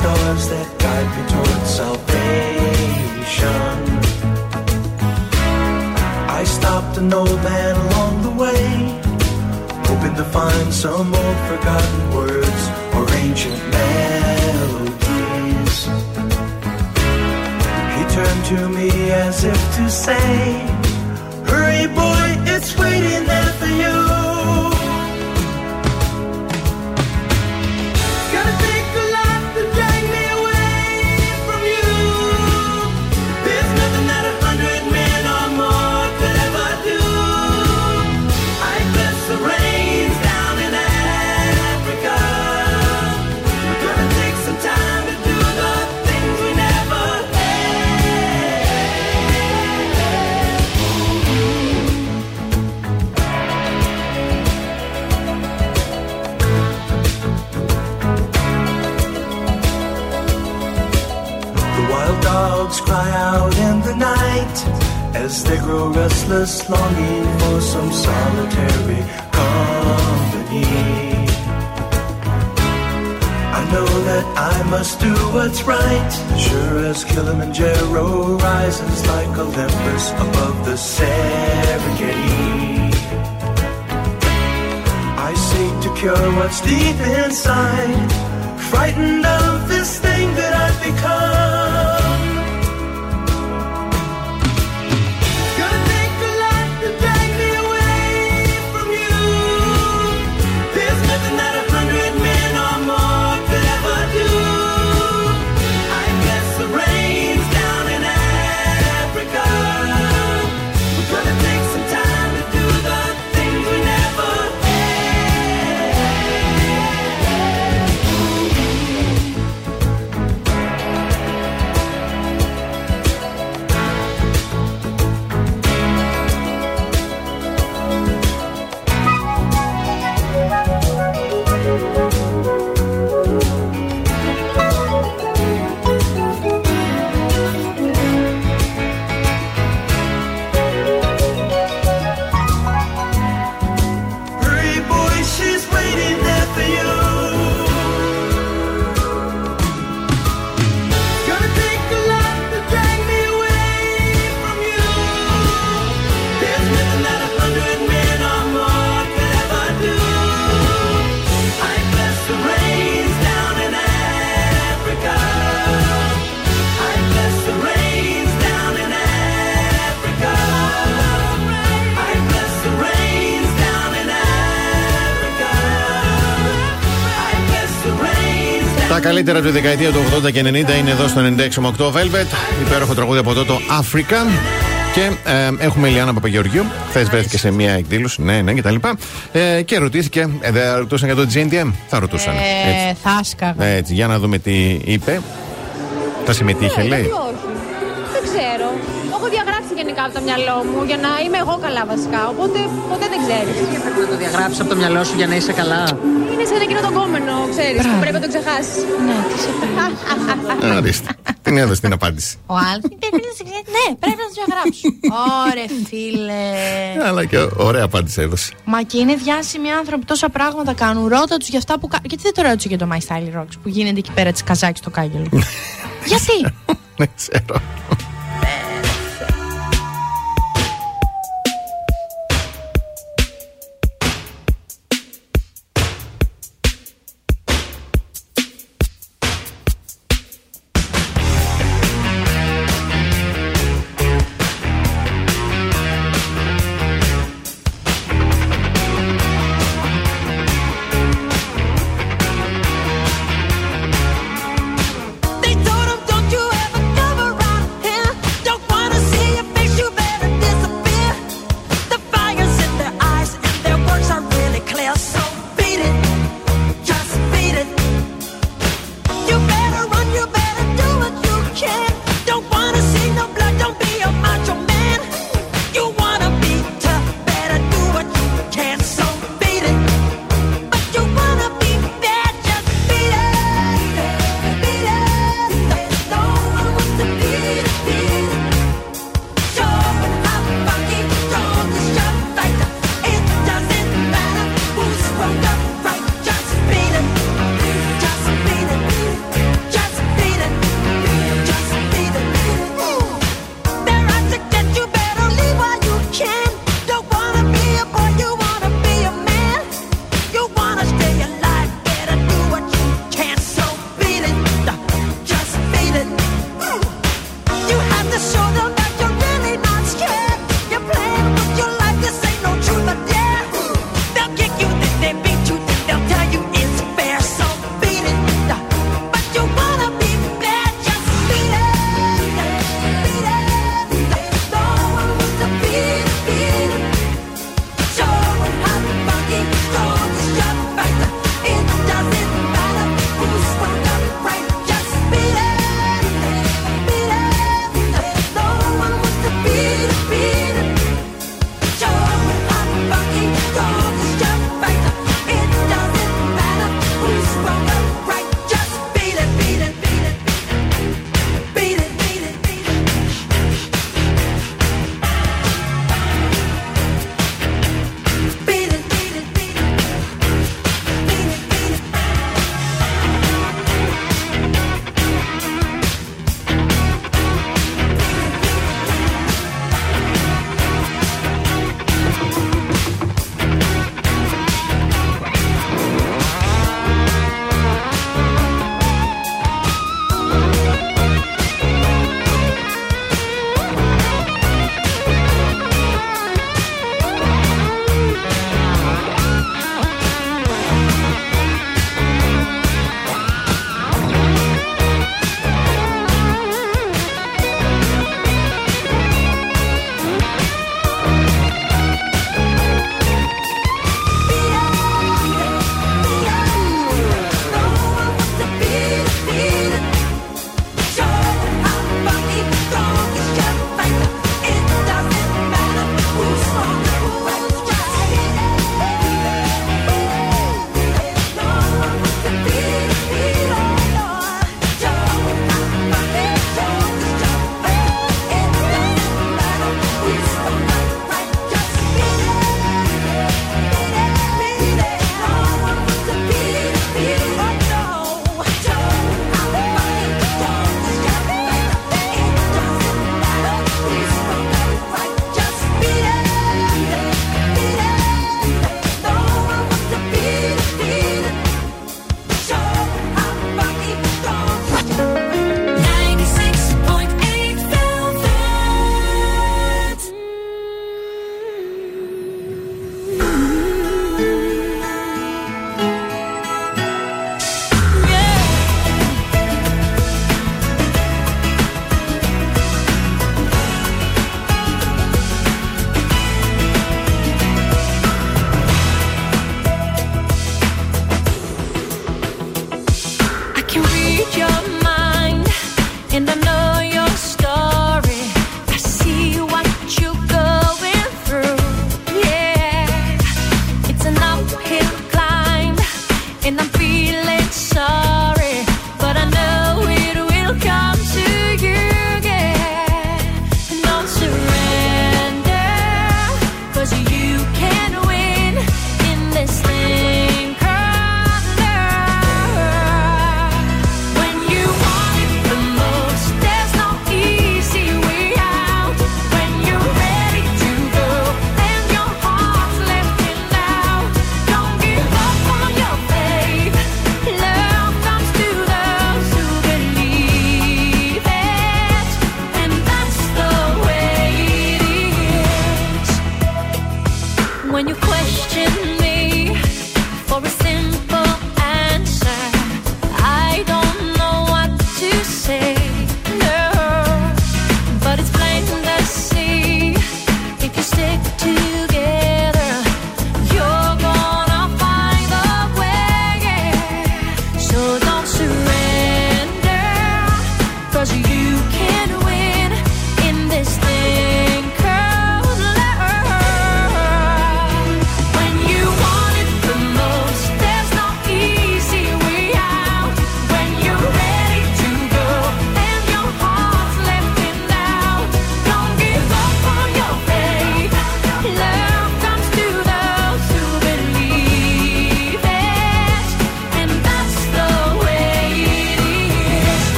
Stars that guide me καλύτερα από τη δεκαετία του 80 και 90 είναι εδώ στο 96,8 Velvet. Υπέροχο τραγούδι από εδώ το Africa. Και ε, έχουμε Ηλιάνα Παπαγεωργίου. Χθες βρέθηκε σε μια εκδήλωση. Ναι, ναι, κτλ. Ε, και ρωτήθηκε. Ε, δεν ρωτούσαν για το GNTM. Θα ρωτούσαν. Ε, Έτσι. θα σκάγα. Έτσι, για να δούμε τι είπε. Θα συμμετείχε, Ναι, λέει. γιατί όχι. Δεν ξέρω. Το έχω διαγράψει γενικά από το μυαλό μου για να είμαι εγώ καλά βασικά. Οπότε ποτέ δεν ξέρεις. Πρέπει να το διαγράψεις από το μυαλό σου για να είσαι καλά. Είναι σαν εκείνο το κόμενο, ξέρεις, που πρέπει να το ξεχάσεις. Ναι, τι σε Ε, Ορίστε. Την έδωσε την απάντηση. Ο άλλο. Ναι, πρέπει να το διαγράψω. Ωρε φίλε. Αλλά και ωραία απάντηση έδωσε. Μα και είναι διάσημοι άνθρωποι, τόσα πράγματα κάνουν. Ρώτα τους για αυτά που κάνουν. Γιατί δεν το ρώτησε για το My Style Rocks που γίνεται εκεί πέρα της καζάκι στο κάγκελο; Γιατί; Δεν ξέρω.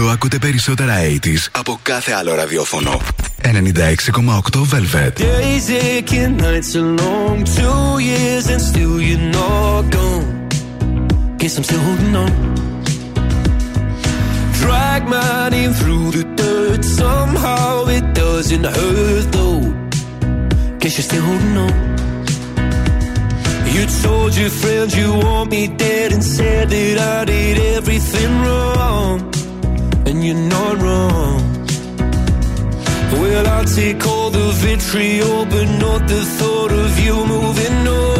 Εδώ ακούτε περισσότερα 80s από κάθε άλλο ραδιόφωνο. 96,8 Velvet. Days aching, nights are long. Two years and still you're not gone. Guess I'm still holding on. Drag my name through the dirt. Somehow it doesn't hurt though. Guess you're still holding on. You told your friends you want me dead and said that I did everything wrong. You're not wrong. Well, I'll take all the vitriol, but not the thought of you moving on.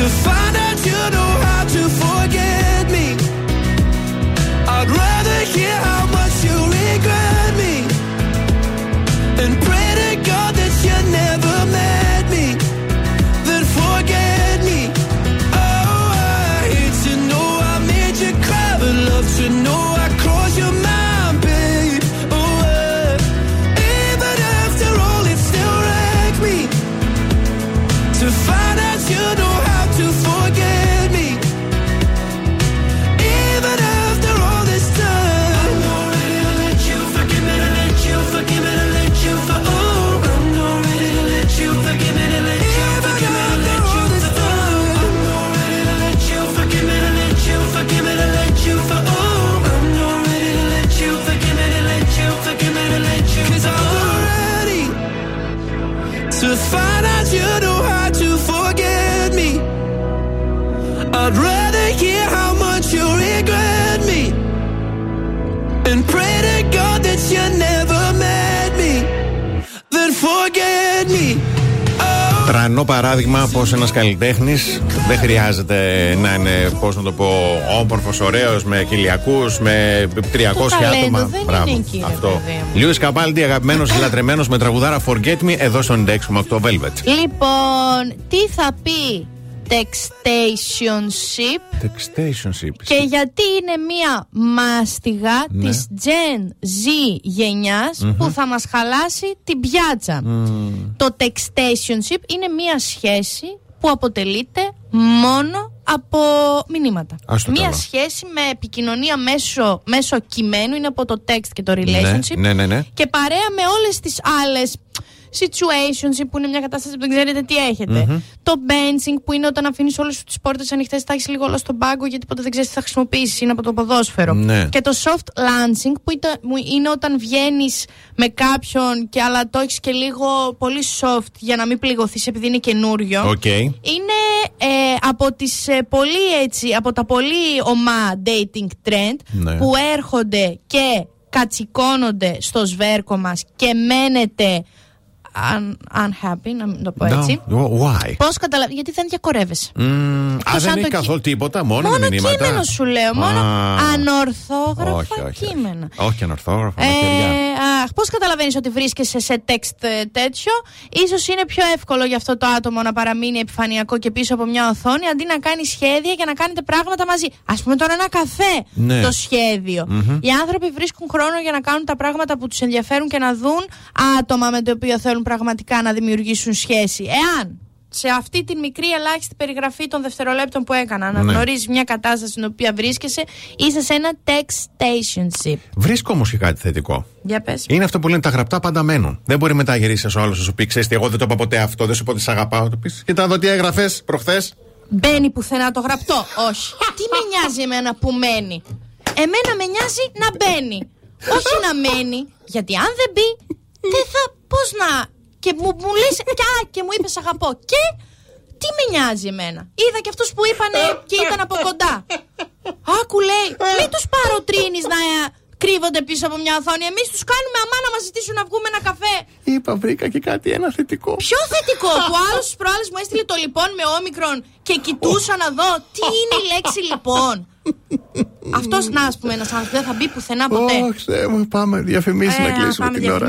To find out you know Τρανό παράδειγμα πως ένας καλλιτέχνης δεν χρειάζεται να είναι, πώς να το πω, όμορφος, ωραίος, με κοιλιακού, με 300 ταλέντο άτομα. δεν Μπράβο. είναι εκεί, ρε Αυτό. παιδί μου. Λιούις Καπάλντι, αγαπημένος, λατρεμένος με τραγουδάρα Forget Me, εδώ στο 96,8 Velvet. Λοιπόν, τι θα πει textationship Textationship. και γιατί είναι μία μάστιγα Ναι. της Gen Z γενιας Μμμ. που θα μας χαλάσει την πιάτσα. Το textationship είναι μία σχέση που αποτελείται μόνο από μηνύματα. Ας το Μία καλά. σχέση με επικοινωνία μέσω, μέσω κειμένου, είναι από το text και το relationship. Ναι, ναι, ναι. Και παρέα με όλες τις άλλες situations που είναι μια κατάσταση που δεν ξέρετε τι έχετε. Μμμ. Το benching που είναι όταν αφήνεις όλες τις πόρτες ανοιχτές, τα έχεις λίγο όλα στον πάγκο γιατί ποτέ δεν ξέρεις τι θα χρησιμοποιήσεις. Είναι από το ποδόσφαιρο. Ναι. Και το soft launching που ήταν- που είναι όταν βγαίνεις με κάποιον και αλλά το έχεις και λίγο πολύ soft για να μην πληγωθείς επειδή είναι καινούριο. Οκ. Είναι ε, από, τις, ε, πολύ, έτσι, από τα πολύ ωμά dating trend Ναι. που έρχονται και κατσικώνονται στο σβέρκο μας και μένετε un- unhappy, να μην το πω έτσι. No, Why? Πώς καταλαβαίνεις, γιατί δεν διακορεύεσαι. Μμμ, Α, Εκτός δεν αν έχει το κι- καθόλου τίποτα, μόνο, Μόνο μηνύματα. κείμενο σου λέω, μόνο Α. ανορθόγραφα Όχι, όχι. κείμενα. Όχι ανορθόγραφα, με Ε, χεριά. αχ, πώς καταλαβαίνεις ότι βρίσκεσαι σε text ε, τέτοιο; Ίσως είναι πιο εύκολο για αυτό το άτομο να παραμείνει επιφανειακό και πίσω από μια οθόνη Αντί να κάνει σχέδια και να κάνετε πράγματα μαζί Ας πούμε τώρα ένα καφέ Ναι. το σχέδιο Μμμ. Οι άνθρωποι βρίσκουν χρόνο για να κάνουν τα πράγματα που τους ενδιαφέρουν Και να δουν άτομα με το οποίο θέλουν πραγματικά να δημιουργήσουν σχέση Εάν σε αυτή τη μικρή ελάχιστη περιγραφή των δευτερολέπτων που έκανα, να Ναι. γνωρίζεις μια κατάσταση στην οποία βρίσκεσαι, είσαι σε ένα text stationship. Βρίσκω όμως και κάτι θετικό. Για πες. Είναι αυτό που λένε τα γραπτά πάντα μένουν. Δεν μπορεί μετά να γυρίσεις ο άλλος να σου πει: Ξέρεις τι, εγώ δεν το είπα ποτέ αυτό, δεν σου πω ότι σε αγαπάω. Το πεις: Κοίτα εδώ τι έγραφες προχθές. Μπαίνει πουθενά το γραπτό. Όχι. Τι με νοιάζει εμένα που μένει; Εμένα με νοιάζει να μπαίνει. Όχι να μένει. Γιατί αν δεν μπει, δεν θα. Πώς να. Και μου, μου λες. Και, α, και μου είπες αγαπώ. Και. Τι με νοιάζει εμένα; Είδα και αυτούς που είπανε και ήταν από κοντά. Άκου λέει. Μην τους παροτρύνεις να ε, κρύβονται πίσω από μια οθόνη. Εμείς τους κάνουμε αμά να μας ζητήσουν να βγούμε ένα καφέ. Είπα, βρήκα και κάτι ένα θετικό. Ποιο θετικό; Που άλλος τι προάλλε μου έστειλε το λοιπόν με όμικρον και κοιτούσα να δω τι είναι η λέξη λοιπόν; Αυτός να ας πούμε ένας άνθρωπος δεν θα μπει πουθενά ποτέ. Όχι, Θεέ μου, πάμε διαφημίσει Ε, να κλείσουμε πάμε την ώρα.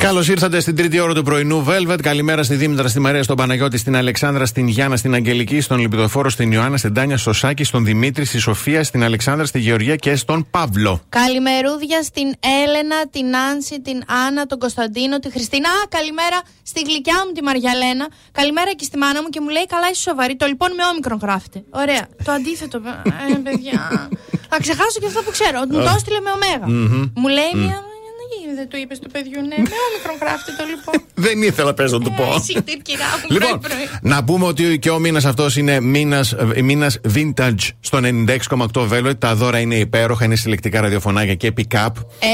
Καλώς ήρθατε στην τρίτη ώρα του πρωινού Velvet. Καλημέρα στη Δήμητρα, στη Μαρία, στον Παναγιώτη, στην Αλεξάνδρα, στην Γιάννα, στην Αγγελική, στον Λιπιδοφόρο, στην Ιωάννα, στην Τάνια, στο Σάκη, στον Δημήτρη, στη Σοφία, στην Αλεξάνδρα, στη Γεωργία και στον Παύλο. Καλημερούδια στην Έλενα, την Άνση, την Άννα, τον Κωνσταντίνο, τη Χριστίνα. Α, καλημέρα στη γλυκιά μου τη Μαριαλένα. Καλημέρα και στη μάνα μου και μου λέει: Καλά, είσαι σοβαρή. Το λοιπόν με όμικρον γράφεται. Ωραία. Το αντίθετο, ε, παιδιά. Θα ξεχάσω και αυτό που ξέρω. Μου το έστειλε με ωμέγα. Μμμ. Μου λέει Μμ. Μια. Δεν του είπες του παιδιού, ναι, με όμικρον γράφεται το λοιπόν. Δεν ήθελα, πες να του πω. Εσύ, τι κυρά μου, Λοιπόν, πρωί-πρωί. να πούμε ότι και ο μήνας αυτός είναι μήνας vintage στο 96,8 Velvet. Τα δώρα είναι υπέροχα, είναι συλλεκτικά ραδιοφωνάκια και pick-up.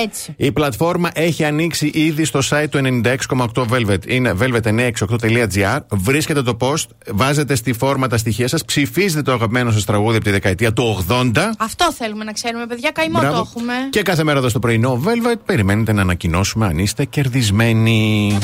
Έτσι. Η πλατφόρμα έχει ανοίξει ήδη στο site του 96,8 Velvet. Είναι velvet968.gr. Βρίσκετε το post, βάζετε στη φόρμα τα στοιχεία σας, ψηφίζετε το αγαπημένο σας τραγούδι από τη δεκαετία του 80. Αυτό θέλουμε να ξέρουμε, παιδιά. Καημό Μπράβο. το έχουμε. Και κάθε μέρα εδώ στο πρωινό Velvet περιμένετε να ανακοινώσουμε αν είστε κερδισμένοι.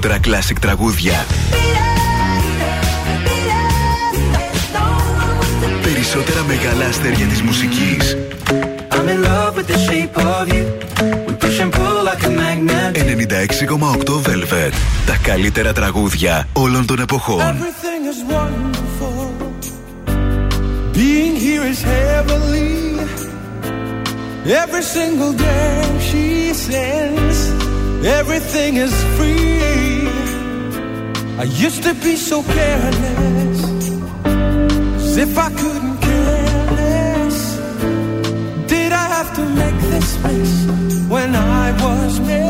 Περισσότερα classic τραγούδια. Περισσότερα μεγάλα αστέρια της μουσικής. I'm in love with the shape of you. We push and pull like a magnet. 96,8 Velvet. Τα καλύτερα τραγούδια όλων των εποχών. Everything is wonderful. Being here is heavenly. Every single day she sends. Everything is free. I used to be so careless. As if I couldn't care less. Did I have to make this mess when I was Mary's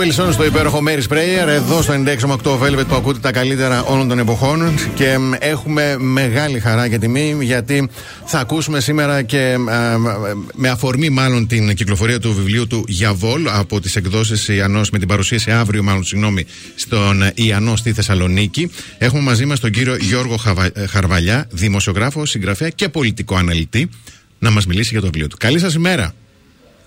Wilson στο υπέροχο Mary's Prayer εδώ στο 96,8 Velvet που ακούτε τα καλύτερα όλων των εποχών και μ, έχουμε μεγάλη χαρά και τιμή γιατί θα ακούσουμε σήμερα και ε, με αφορμή μάλλον την κυκλοφορία του βιβλίου του Γιαβόλ από τις εκδόσεις Ιαννός με την παρουσίαση αύριο μάλλον συγγνώμη στον Ιαννό στη Θεσσαλονίκη έχουμε μαζί μας τον κύριο Γιώργο Χαβα- ε, Χαρβαλιά δημοσιογράφο, συγγραφέα και πολιτικό αναλυτή να μας μιλήσει για το βιβλίο του. Καλή σας ημέρα.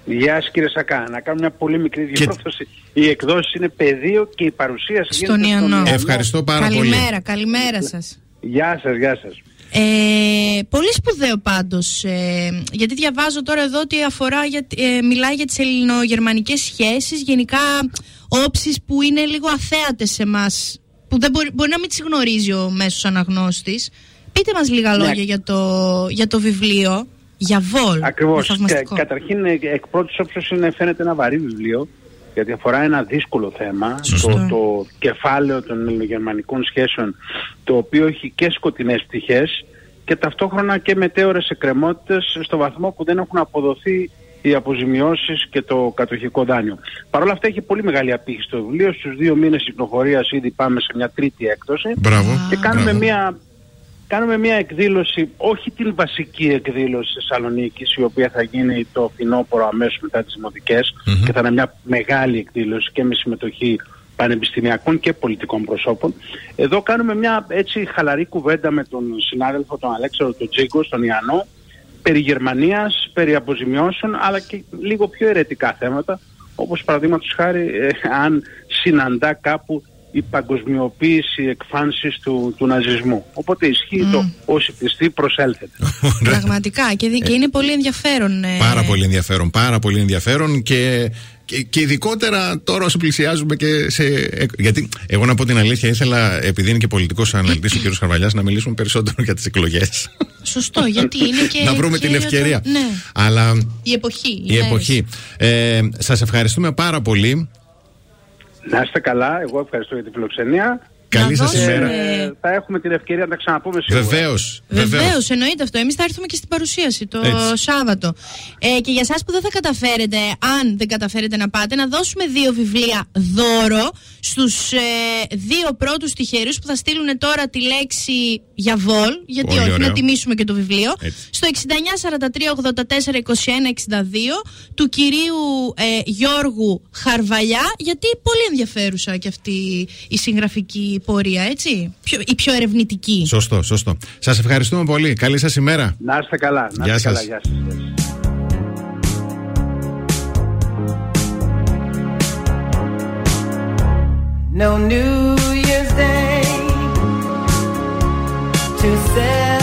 Γεια σας κύριε Σακά. Να κάνω μια πολύ μικρή διόρθωση. Η εκδόση είναι πεδίο και η παρουσίαση Στον γίνεται Ιαννό. Ευχαριστώ πάρα πολύ. Καλημέρα, καλημέρα σας. Γεια σας, γεια σας. Ε, πολύ σπουδαίο πάντως ε, γιατί διαβάζω τώρα εδώ ότι αφορά για, ε, μιλάει για τις ελληνογερμανικές σχέσεις γενικά όψεις που είναι λίγο αθέατες σε μας που δεν μπορεί, μπορεί να μην τις γνωρίζει ο μέσος αναγνώστης πείτε μας λίγα Ναι. λόγια για, το, για το βιβλίο για Βόλ Ακριβώς. θαυμαστικό. Κα- καταρχήν, ε, εκ πρώτης όψεως είναι, φαίνεται ένα βαρύ βιβλίο γιατί αφορά ένα δύσκολο θέμα, το, το κεφάλαιο των ελληνογερμανικών σχέσεων, το οποίο έχει και σκοτεινές πτυχές και ταυτόχρονα και μετέωρες εκκρεμότητες στο βαθμό που δεν έχουν αποδοθεί οι αποζημιώσεις και το κατοχικό δάνειο. Παρ' όλα αυτά έχει πολύ μεγάλη απήχηση το βιβλίο. Στους δύο μήνες κυκλοφορίας ήδη πάμε σε μια τρίτη έκδοση. Μπράβο. Και κάνουμε Μπράβο. μια, κάνουμε μια εκδήλωση, όχι την βασική εκδήλωση της Θεσσαλονίκης, η οποία θα γίνει το φθινόπωρο αμέσως μετά τις δημοτικες και θα είναι μια μεγάλη εκδήλωση και με συμμετοχή πανεπιστημιακών και πολιτικών προσώπων. Εδώ κάνουμε μια έτσι χαλαρή κουβέντα με τον συνάδελφο τον Αλέξανδρο τον Τζίγκο, στον Ιαννό, περί Γερμανίας, περί αποζημιώσεων, αλλά και λίγο πιο ερετικά θέματα, όπως παραδείγματος χάρη ε, αν συναντά κάπου η παγκοσμιοποίηση εκφάνσης του, του ναζισμού. Οπότε ισχύει το όσοι πιστοί προσέλθετε. Πραγματικά και, δι- και είναι πολύ ενδιαφέρον. ε, Πάρα πολύ ενδιαφέρον, πάρα πολύ ενδιαφέρον και, και, και ειδικότερα τώρα όσο πλησιάζουμε και σε. ε, Γιατί εγώ να πω την αλήθεια, ήθελα, επειδή είναι και πολιτικός αναλυτής ο κ. Χαρβαλιάς, να μιλήσουμε περισσότερο για τις εκλογές. Σωστό, γιατί είναι και. να βρούμε και την για το- ευκαιρία. Ναι, Αλλά η εποχή. η μέρες. εποχή. Ε, Σας ευχαριστούμε πάρα πολύ. Να είστε καλά, εγώ ευχαριστώ για την φιλοξενία. Καλή σας δώσουμε- ημέρα. Ε, θα έχουμε την ευκαιρία να τα ξαναπούμε σίγουρα. Βεβαίως. Βεβαίως, εννοείται αυτό. Εμείς θα έρθουμε και στην παρουσίαση το Έτσι. Σάββατο. Ε, και για εσάς που δεν θα καταφέρετε, αν δεν καταφέρετε να πάτε, να δώσουμε δύο βιβλία δώρο στους ε, δύο πρώτους τυχερούς που θα στείλουν τώρα τη λέξη για βολ. Γιατί Πολύ όχι, ωραίο. να τιμήσουμε και το βιβλίο. Έτσι. Στο 6943842162 του κυρίου ε, Γιώργου Χαρβαλιά. Γιατί πολύ ενδιαφέρουσα και αυτή η συγγραφική πορεία, έτσι. Πιο, η πιο ερευνητική. Σωστό, σωστό. Σας ευχαριστούμε πολύ. Καλή σας ημέρα. Να είστε καλά. Να Γεια είστε καλά. σας. Γεια σας. No New Year's Day to celebrate.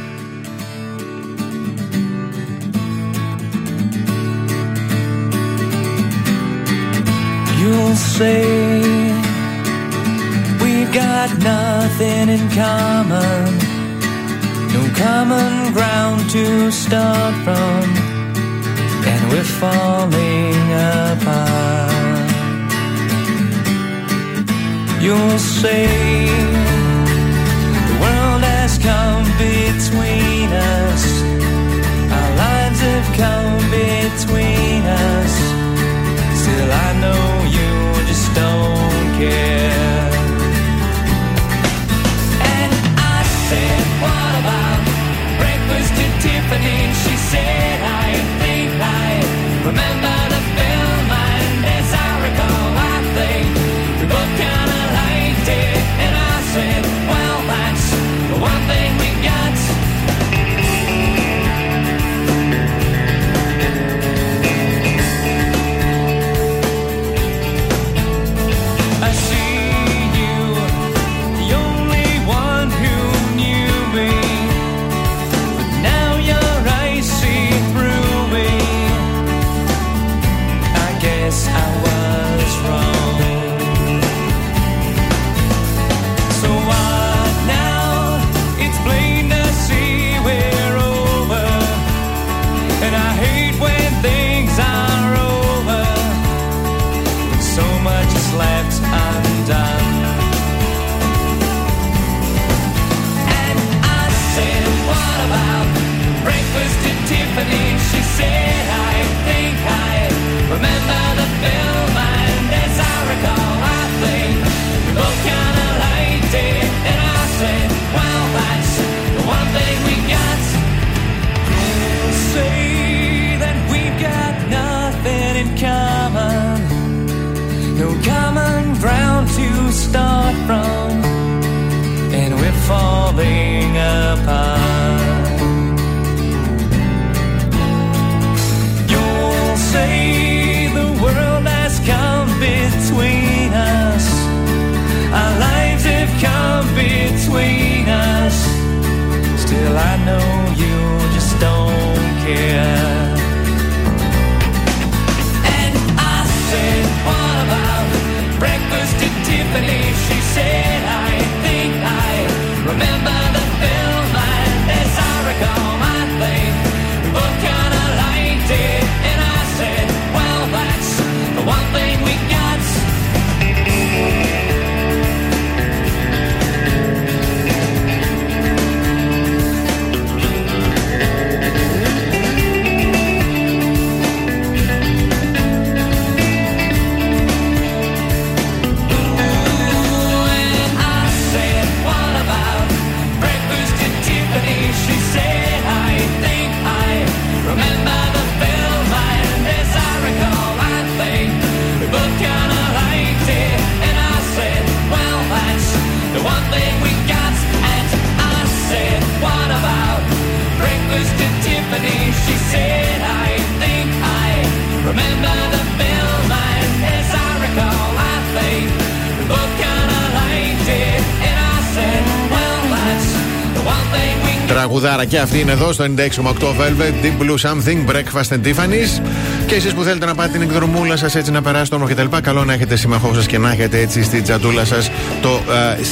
Τραγουδάρα και αυτή είναι εδώ στο 96,8 Velvet, Deep Blue Something, Breakfast and Tiffany's. Και εσείς που θέλετε να πάτε την εκδρομούλα σας έτσι να περάσετε όμορφα κτλ. Καλό να έχετε σύμμαχό σας και να έχετε έτσι στη τζαντούλα σας το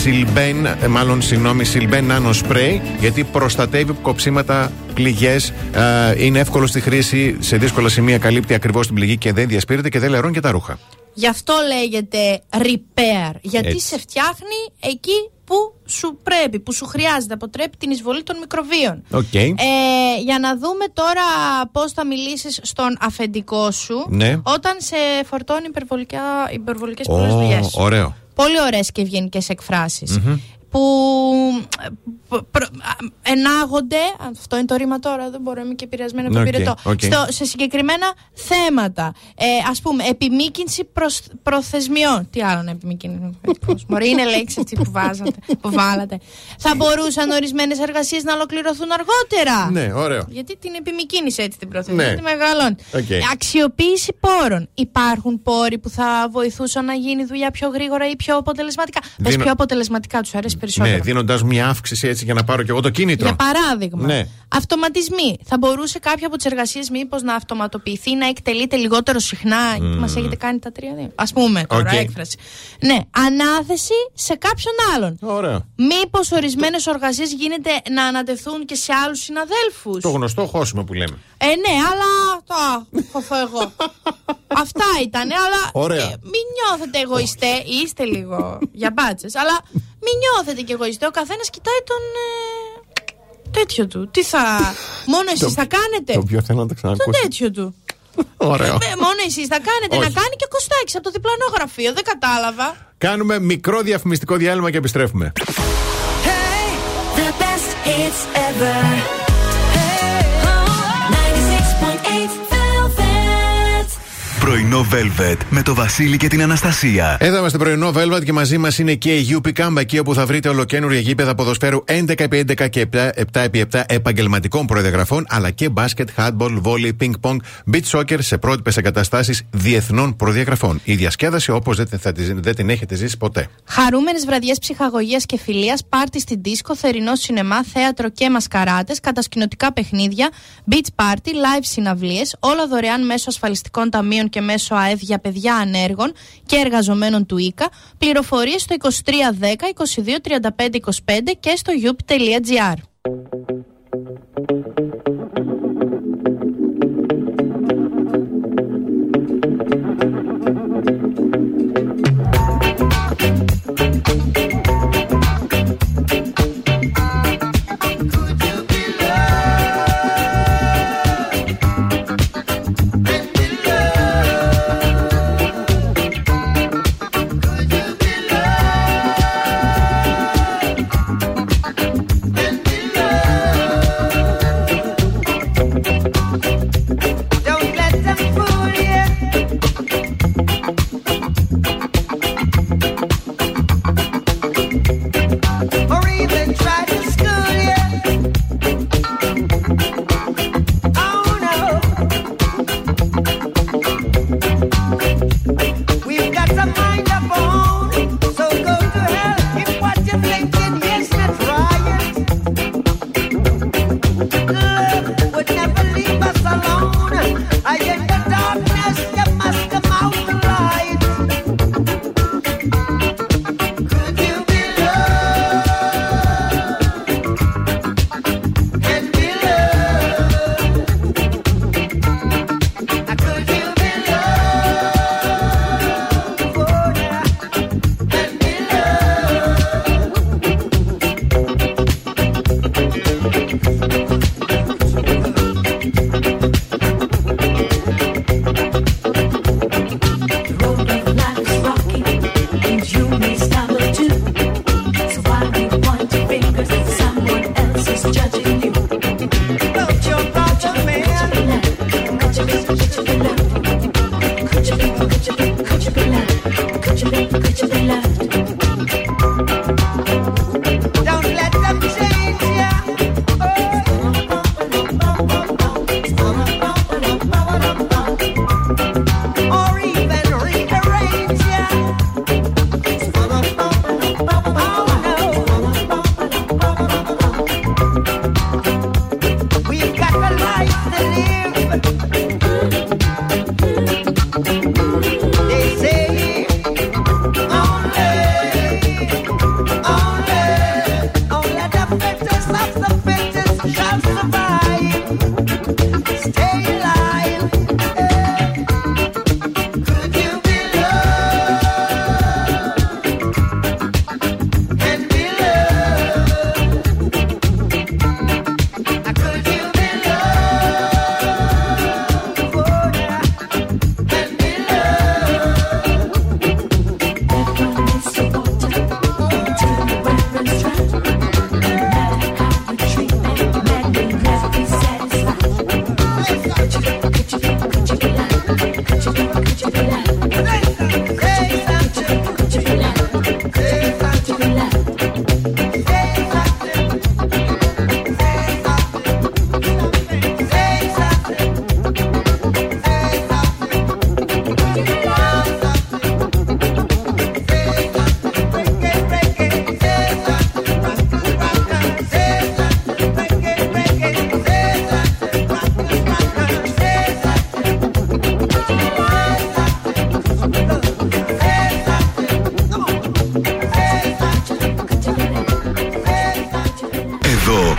Silben, μάλλον συγγνώμη, Silben Nano Spray, γιατί προστατεύει κοψίματα, πληγές. είναι εύκολο στη χρήση, σε δύσκολα σημεία καλύπτει ακριβώς την πληγή και δεν διασπείρεται και δεν λερώνει και τα ρούχα. Γι' αυτό λέγεται repair. Γιατί Έτσι. σε φτιάχνει εκεί που σου πρέπει, που σου χρειάζεται. Αποτρέπει την εισβολή των μικροβίων. Οκ. Ε, για να δούμε τώρα πώς θα μιλήσεις στον αφεντικό σου Ναι. όταν σε φορτώνει υπερβολικά, υπερβολικές Ω, πολλές δουλειές. ωραίο. Πολύ ωραίες και ευγενικές εκφράσεις. Μμμ. Που ε, π- προ- α, ενάγονται, αυτό είναι το ρήμα τώρα, δεν μπορώ, είμαι και επηρεασμένη από το Οκ, πυρετό, οκ. στο, σε συγκεκριμένα θέματα. Ε, ας πούμε, επιμήκυνση προς, προθεσμιών. Τι άλλο να επιμήκυνση. Μωρή είναι λέξη αυτή που, βάζατε, που βάλατε. Θα μπορούσαν ορισμένες εργασίες να ολοκληρωθούν αργότερα. Ναι, ωραίο. Γιατί την επιμηκύνησε έτσι την προθεσμία. Ναι. Τη μεγαλώνει. Οκ. Ε, Αξιοποίηση πόρων. Υπάρχουν πόροι που θα βοηθούσαν να γίνει δουλειά πιο γρήγορα ή πιο αποτελεσματικά. Πες Δίνω- πιο αποτελεσματικά, τους αρέσει περισσότερο. Ναι, δίνοντας μια αύξηση έτσι για να πάρω και εγώ το κίνητρο. Για παράδειγμα, Ναι. αυτοματισμοί. Θα μπορούσε κάποια από τις εργασίες μήπως να αυτοματοποιηθεί, να εκτελείται λιγότερο συχνά; Μμμ. Μας έχετε κάνει τα τρία δύο. Α πούμε τώρα, Οκ. έκφραση. Ναι, ανάθεση σε κάποιον άλλον. Ωραίο. Μήπως ορισμένες εργασίε γίνεται να ανατεθούν και σε άλλους συναδέλφους; Το γνωστό χώσιμο που λέμε. Ε, ναι, αλλά. Το χωθώ εγώ. Αυτά ήταν, αλλά. Ωραία. ε, μην νιώθετε εγωιστέ. Είστε λίγο για μπάτσες, αλλά μην νιώθετε και εγωιστέ. Ο καθένας κοιτάει τον. ε, τέτοιο του. Τι θα. Μόνο εσείς θα κάνετε; Το οποίο θέλω να το Το ξανακούσω. τέτοιο του. Ωραίο. Ε, μόνο εσείς θα κάνετε. Όχι. Να κάνει και Κωστάκης από το διπλανό γραφείο. Δεν κατάλαβα. Κάνουμε μικρό διαφημιστικό διάλειμμα και επιστρέφουμε. The best hits ever. Πρωινό Velvet με το Βασίλη και την Αναστασία. Εδώ είμαστε πρωινό Velvet και μαζί μας είναι και η UP Camp, εκεί όπου θα βρείτε ολοκένουργια γήπεδα ποδοσφαίρου 11x11 και 7x7 επαγγελματικών προδιαγραφών, αλλά και μπάσκετ, handball, volley, ping pong, beach soccer σε πρότυπες εγκαταστάσεις διεθνών προδιαγραφών. Η διασκέδαση όπως δεν, θα τη- δεν την έχετε ζήσει ποτέ. Χαρούμενες βραδιές ψυχαγωγίας και φιλίας, πάρτι στην δίσκο, θερινό σινεμά, θέατρο και μασκαράτες, κατασκηνωτικά παιχνίδια, beach party, live συναυλίες, όλα δωρεάν μέσω ασφαλιστικών ταμείων και μέσω ΑΕΔ για παιδιά ανέργων και εργαζομένων του ΙΚΑ. Πληροφορίες στο 2310 22 35 25 και στο youp.gr.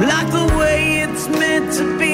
like the way it's meant to be.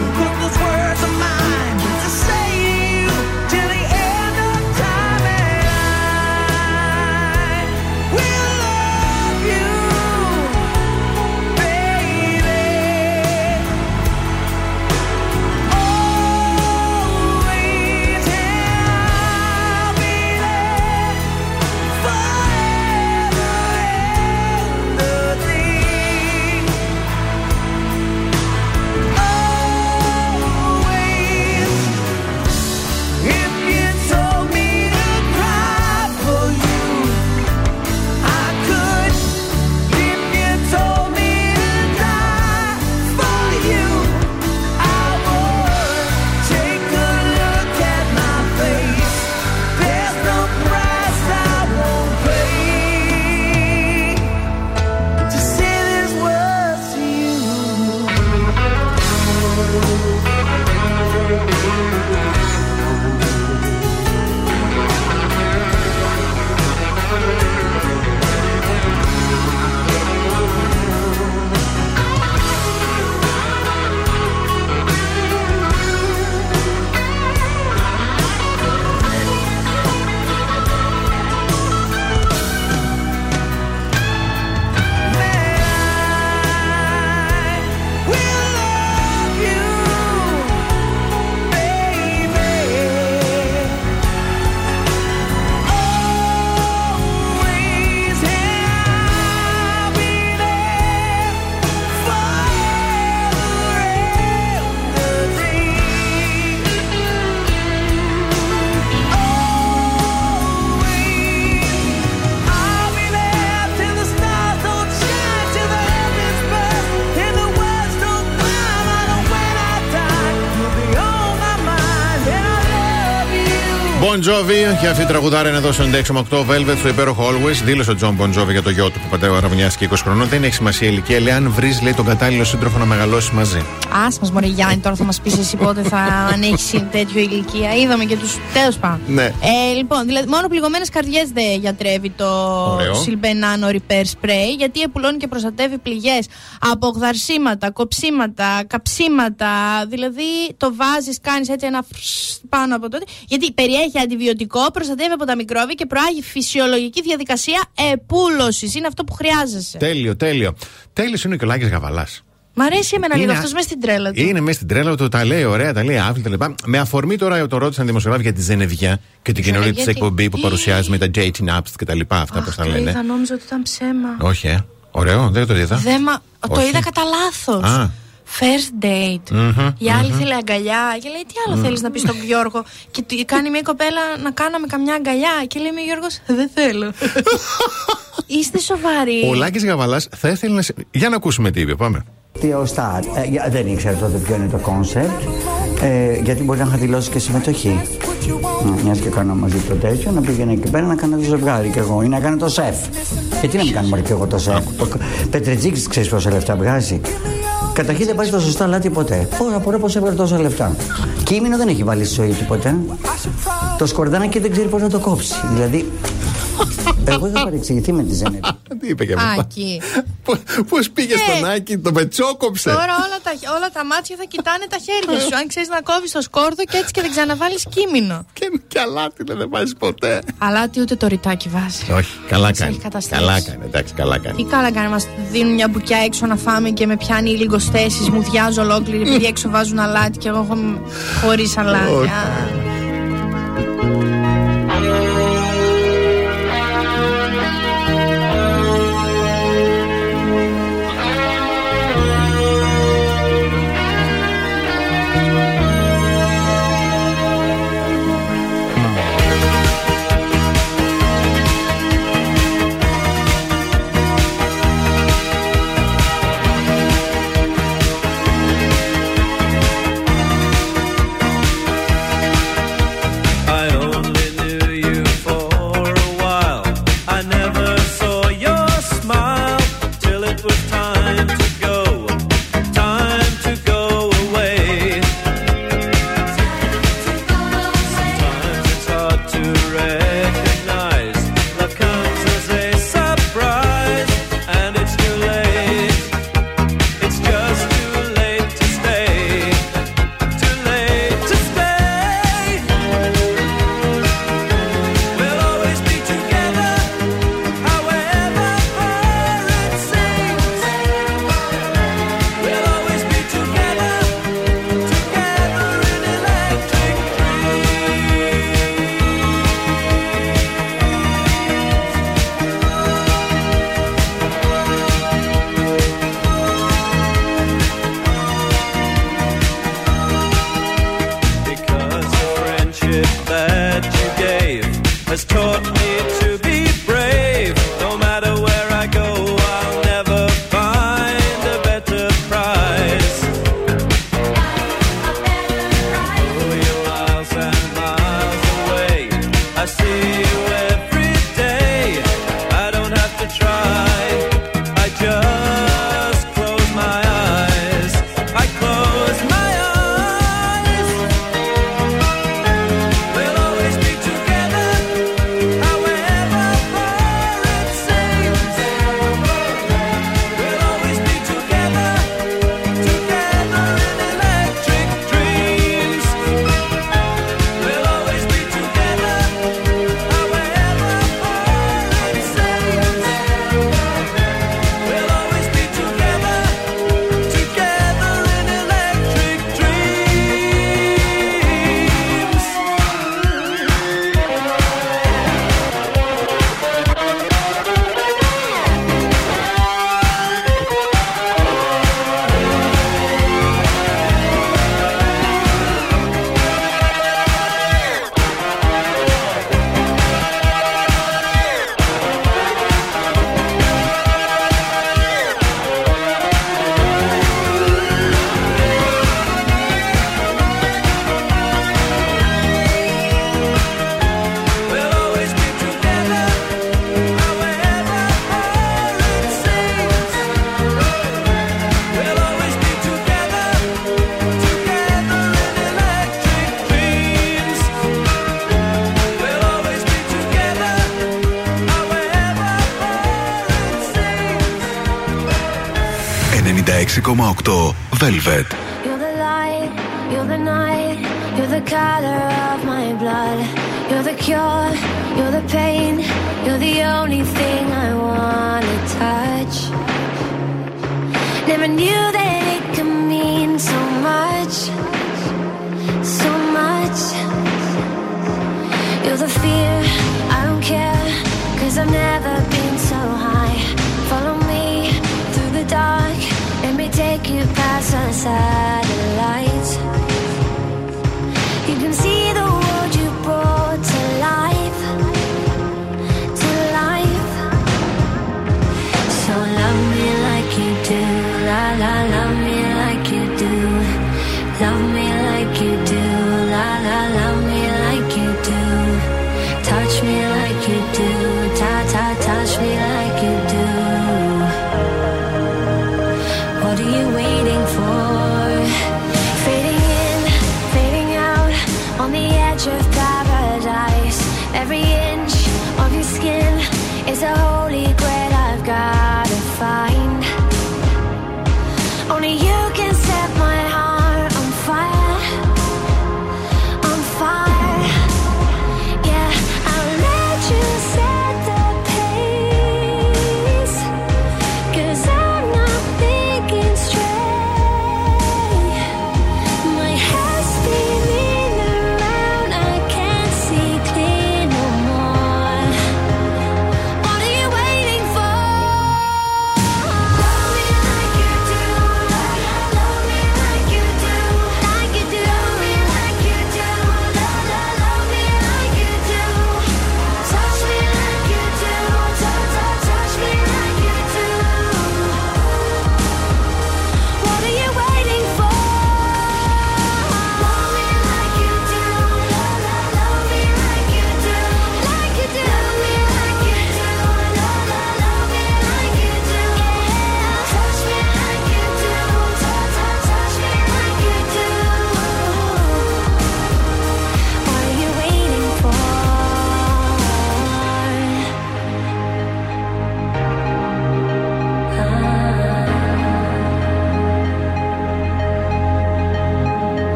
words are mine. To say Bon Jovi και αυτή η τραγουδάρα είναι εδώ στο 96,8 Velvet στο υπέροχο Always. Δήλωσε ο Τζον Bon Jovi για το γιο του που πατέρα αρραβωνιάστηκε 20 χρονών. Δεν έχει σημασία η ηλικία. Λέει αν βρεις λέει τον κατάλληλο σύντροφο να μεγαλώσεις μαζί. Α μα, Μωρή Γιάννη, τώρα θα μας πεις εσύ πότε θα ανέχει τέτοιο ηλικία. Είδαμε και του. Τέλος πάντων. Ναι. Ε, λοιπόν, δηλαδή, μόνο πληγωμένες καρδιές δεν γιατρεύει το Ωραίο. Silbenano Repair Spray, γιατί επουλώνει και προστατεύει πληγές από γδαρσίματα, κοψίματα, καψίματα. Δηλαδή, το βάζεις, κάνεις έτσι ένα φρσ πάνω από τότε. Γιατί περιέχει αντιβιωτικό, προστατεύει από τα μικρόβια και προάγει φυσιολογική διαδικασία επούλωσης. Είναι αυτό που χρειάζεσαι. Τέλειο, τέλειο. Τέλειος είναι και ο Λάκης Γαβαλάς. Μ' αρέσει εμένα λίγο Είναι αυτός μέσα στην τρέλα του. Είναι μέσα στην τρέλα του, τα λέει ωραία, τα λέει άθλητα λοιπά. Με αφορμή τώρα το ρώτησαν δημοσιογράφοι για τη Ζενεβιά και την κοινωνία της γιατί- εκπομπή που παρουσιάζει με τα dating apps και τα λοιπά. Αυτά πώς τα Το λένε. είδα, νόμιζα ότι ήταν ψέμα. Όχι, ε. Ωραίο, δεν το είδα. Δεν μα... Το Όχι. είδα κατά λάθος. Α. First date. Μμμ, Η άλλη μμμ. θέλει αγκαλιά. Και λέει: Τι άλλο θέλεις να πεις στον Γιώργο; Και του- κάνει μια κοπέλα να κάναμε καμιά αγκαλιά. Και λέει: Με Γιώργος, δεν θέλω. Είστε σοβαροί. Ο Λάκης Γαβαλάς θα ήθελε να. σε- Για να ακούσουμε τι είπε, πάμε. Τι ο Σταρ. Ε, για- δεν ήξερα τότε ποιο είναι το κόνσεπτ. Ε, γιατί μπορεί να είχα δηλώσει και συμμετοχή. Μιας και κάνω μαζί το τέτοιο, να πήγαινε εκεί πέρα να κάνω το ζευγάρι κι εγώ ή να κάνω το σεφ. Γιατί να μην κάνω μόνο κι εγώ το σεφ. Το Πετρετζίκης ξέρεις πόσα λεφτά βγάζει. Καταρχήν δεν πάει στα σωστά λάθη ποτέ. Πώ απορώ πώ έβγαλε τόσα λεφτά. Κείμενο δεν έχει βάλει στη ζωή του ποτέ. Το σκορδάνακι δεν ξέρει πώς να το κόψει. Δηλαδή, εγώ είχα παρεξηγηθεί με τη Ζενέτη. Τι είπε και μετά; Άκη. Πώς πήγες στον Άκη, τον πετσόκοψε; Τώρα όλα τα, όλα τα μάτια θα κοιτάνε τα χέρια σου. Αν ξέρεις να κόβεις το σκόρδο και έτσι και δεν ξαναβάλεις κείμενο. Και, και αλάτι δεν βάζεις ποτέ. Αλλά τι ούτε το ρητάκι βάζει. Όχι, καλά Μας κάνει. έχει καταστρέψει. Καλά κάνει, εντάξει, καλά κάνει. Τι καλά κάνει, μας δίνουν μια μπουκιά έξω να φάμε και με πιάνει λίγος στέσει. Μου διάζω ολόκληρη επειδή έξω βάζουν αλάτι και εγώ έχω χωρίς αλάτι. Velvet.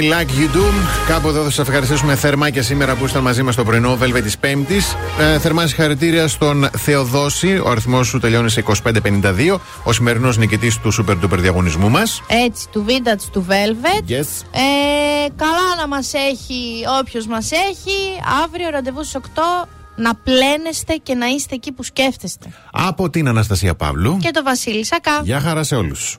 Me Like You Do. Κάπου εδώ θα σας ευχαριστήσουμε θερμά και σήμερα που ήσταν μαζί μας το πρωινό Velvet της Πέμπτης. Ε, θερμά συγχαρητήρια στον Θεοδόση. Ο αριθμός σου τελειώνει σε 2552. Ο σημερινός νικητής του Super Duper διαγωνισμού μας. Έτσι, του Vintage του Velvet. Yes. Ε, καλά να μας έχει όποιος μας έχει. Αύριο ραντεβού στις 8 να πλένεστε και να είστε εκεί που σκέφτεστε. Από την Αναστασία Παύλου και το Βασίλη Σακά. Γεια χαρά σε όλους.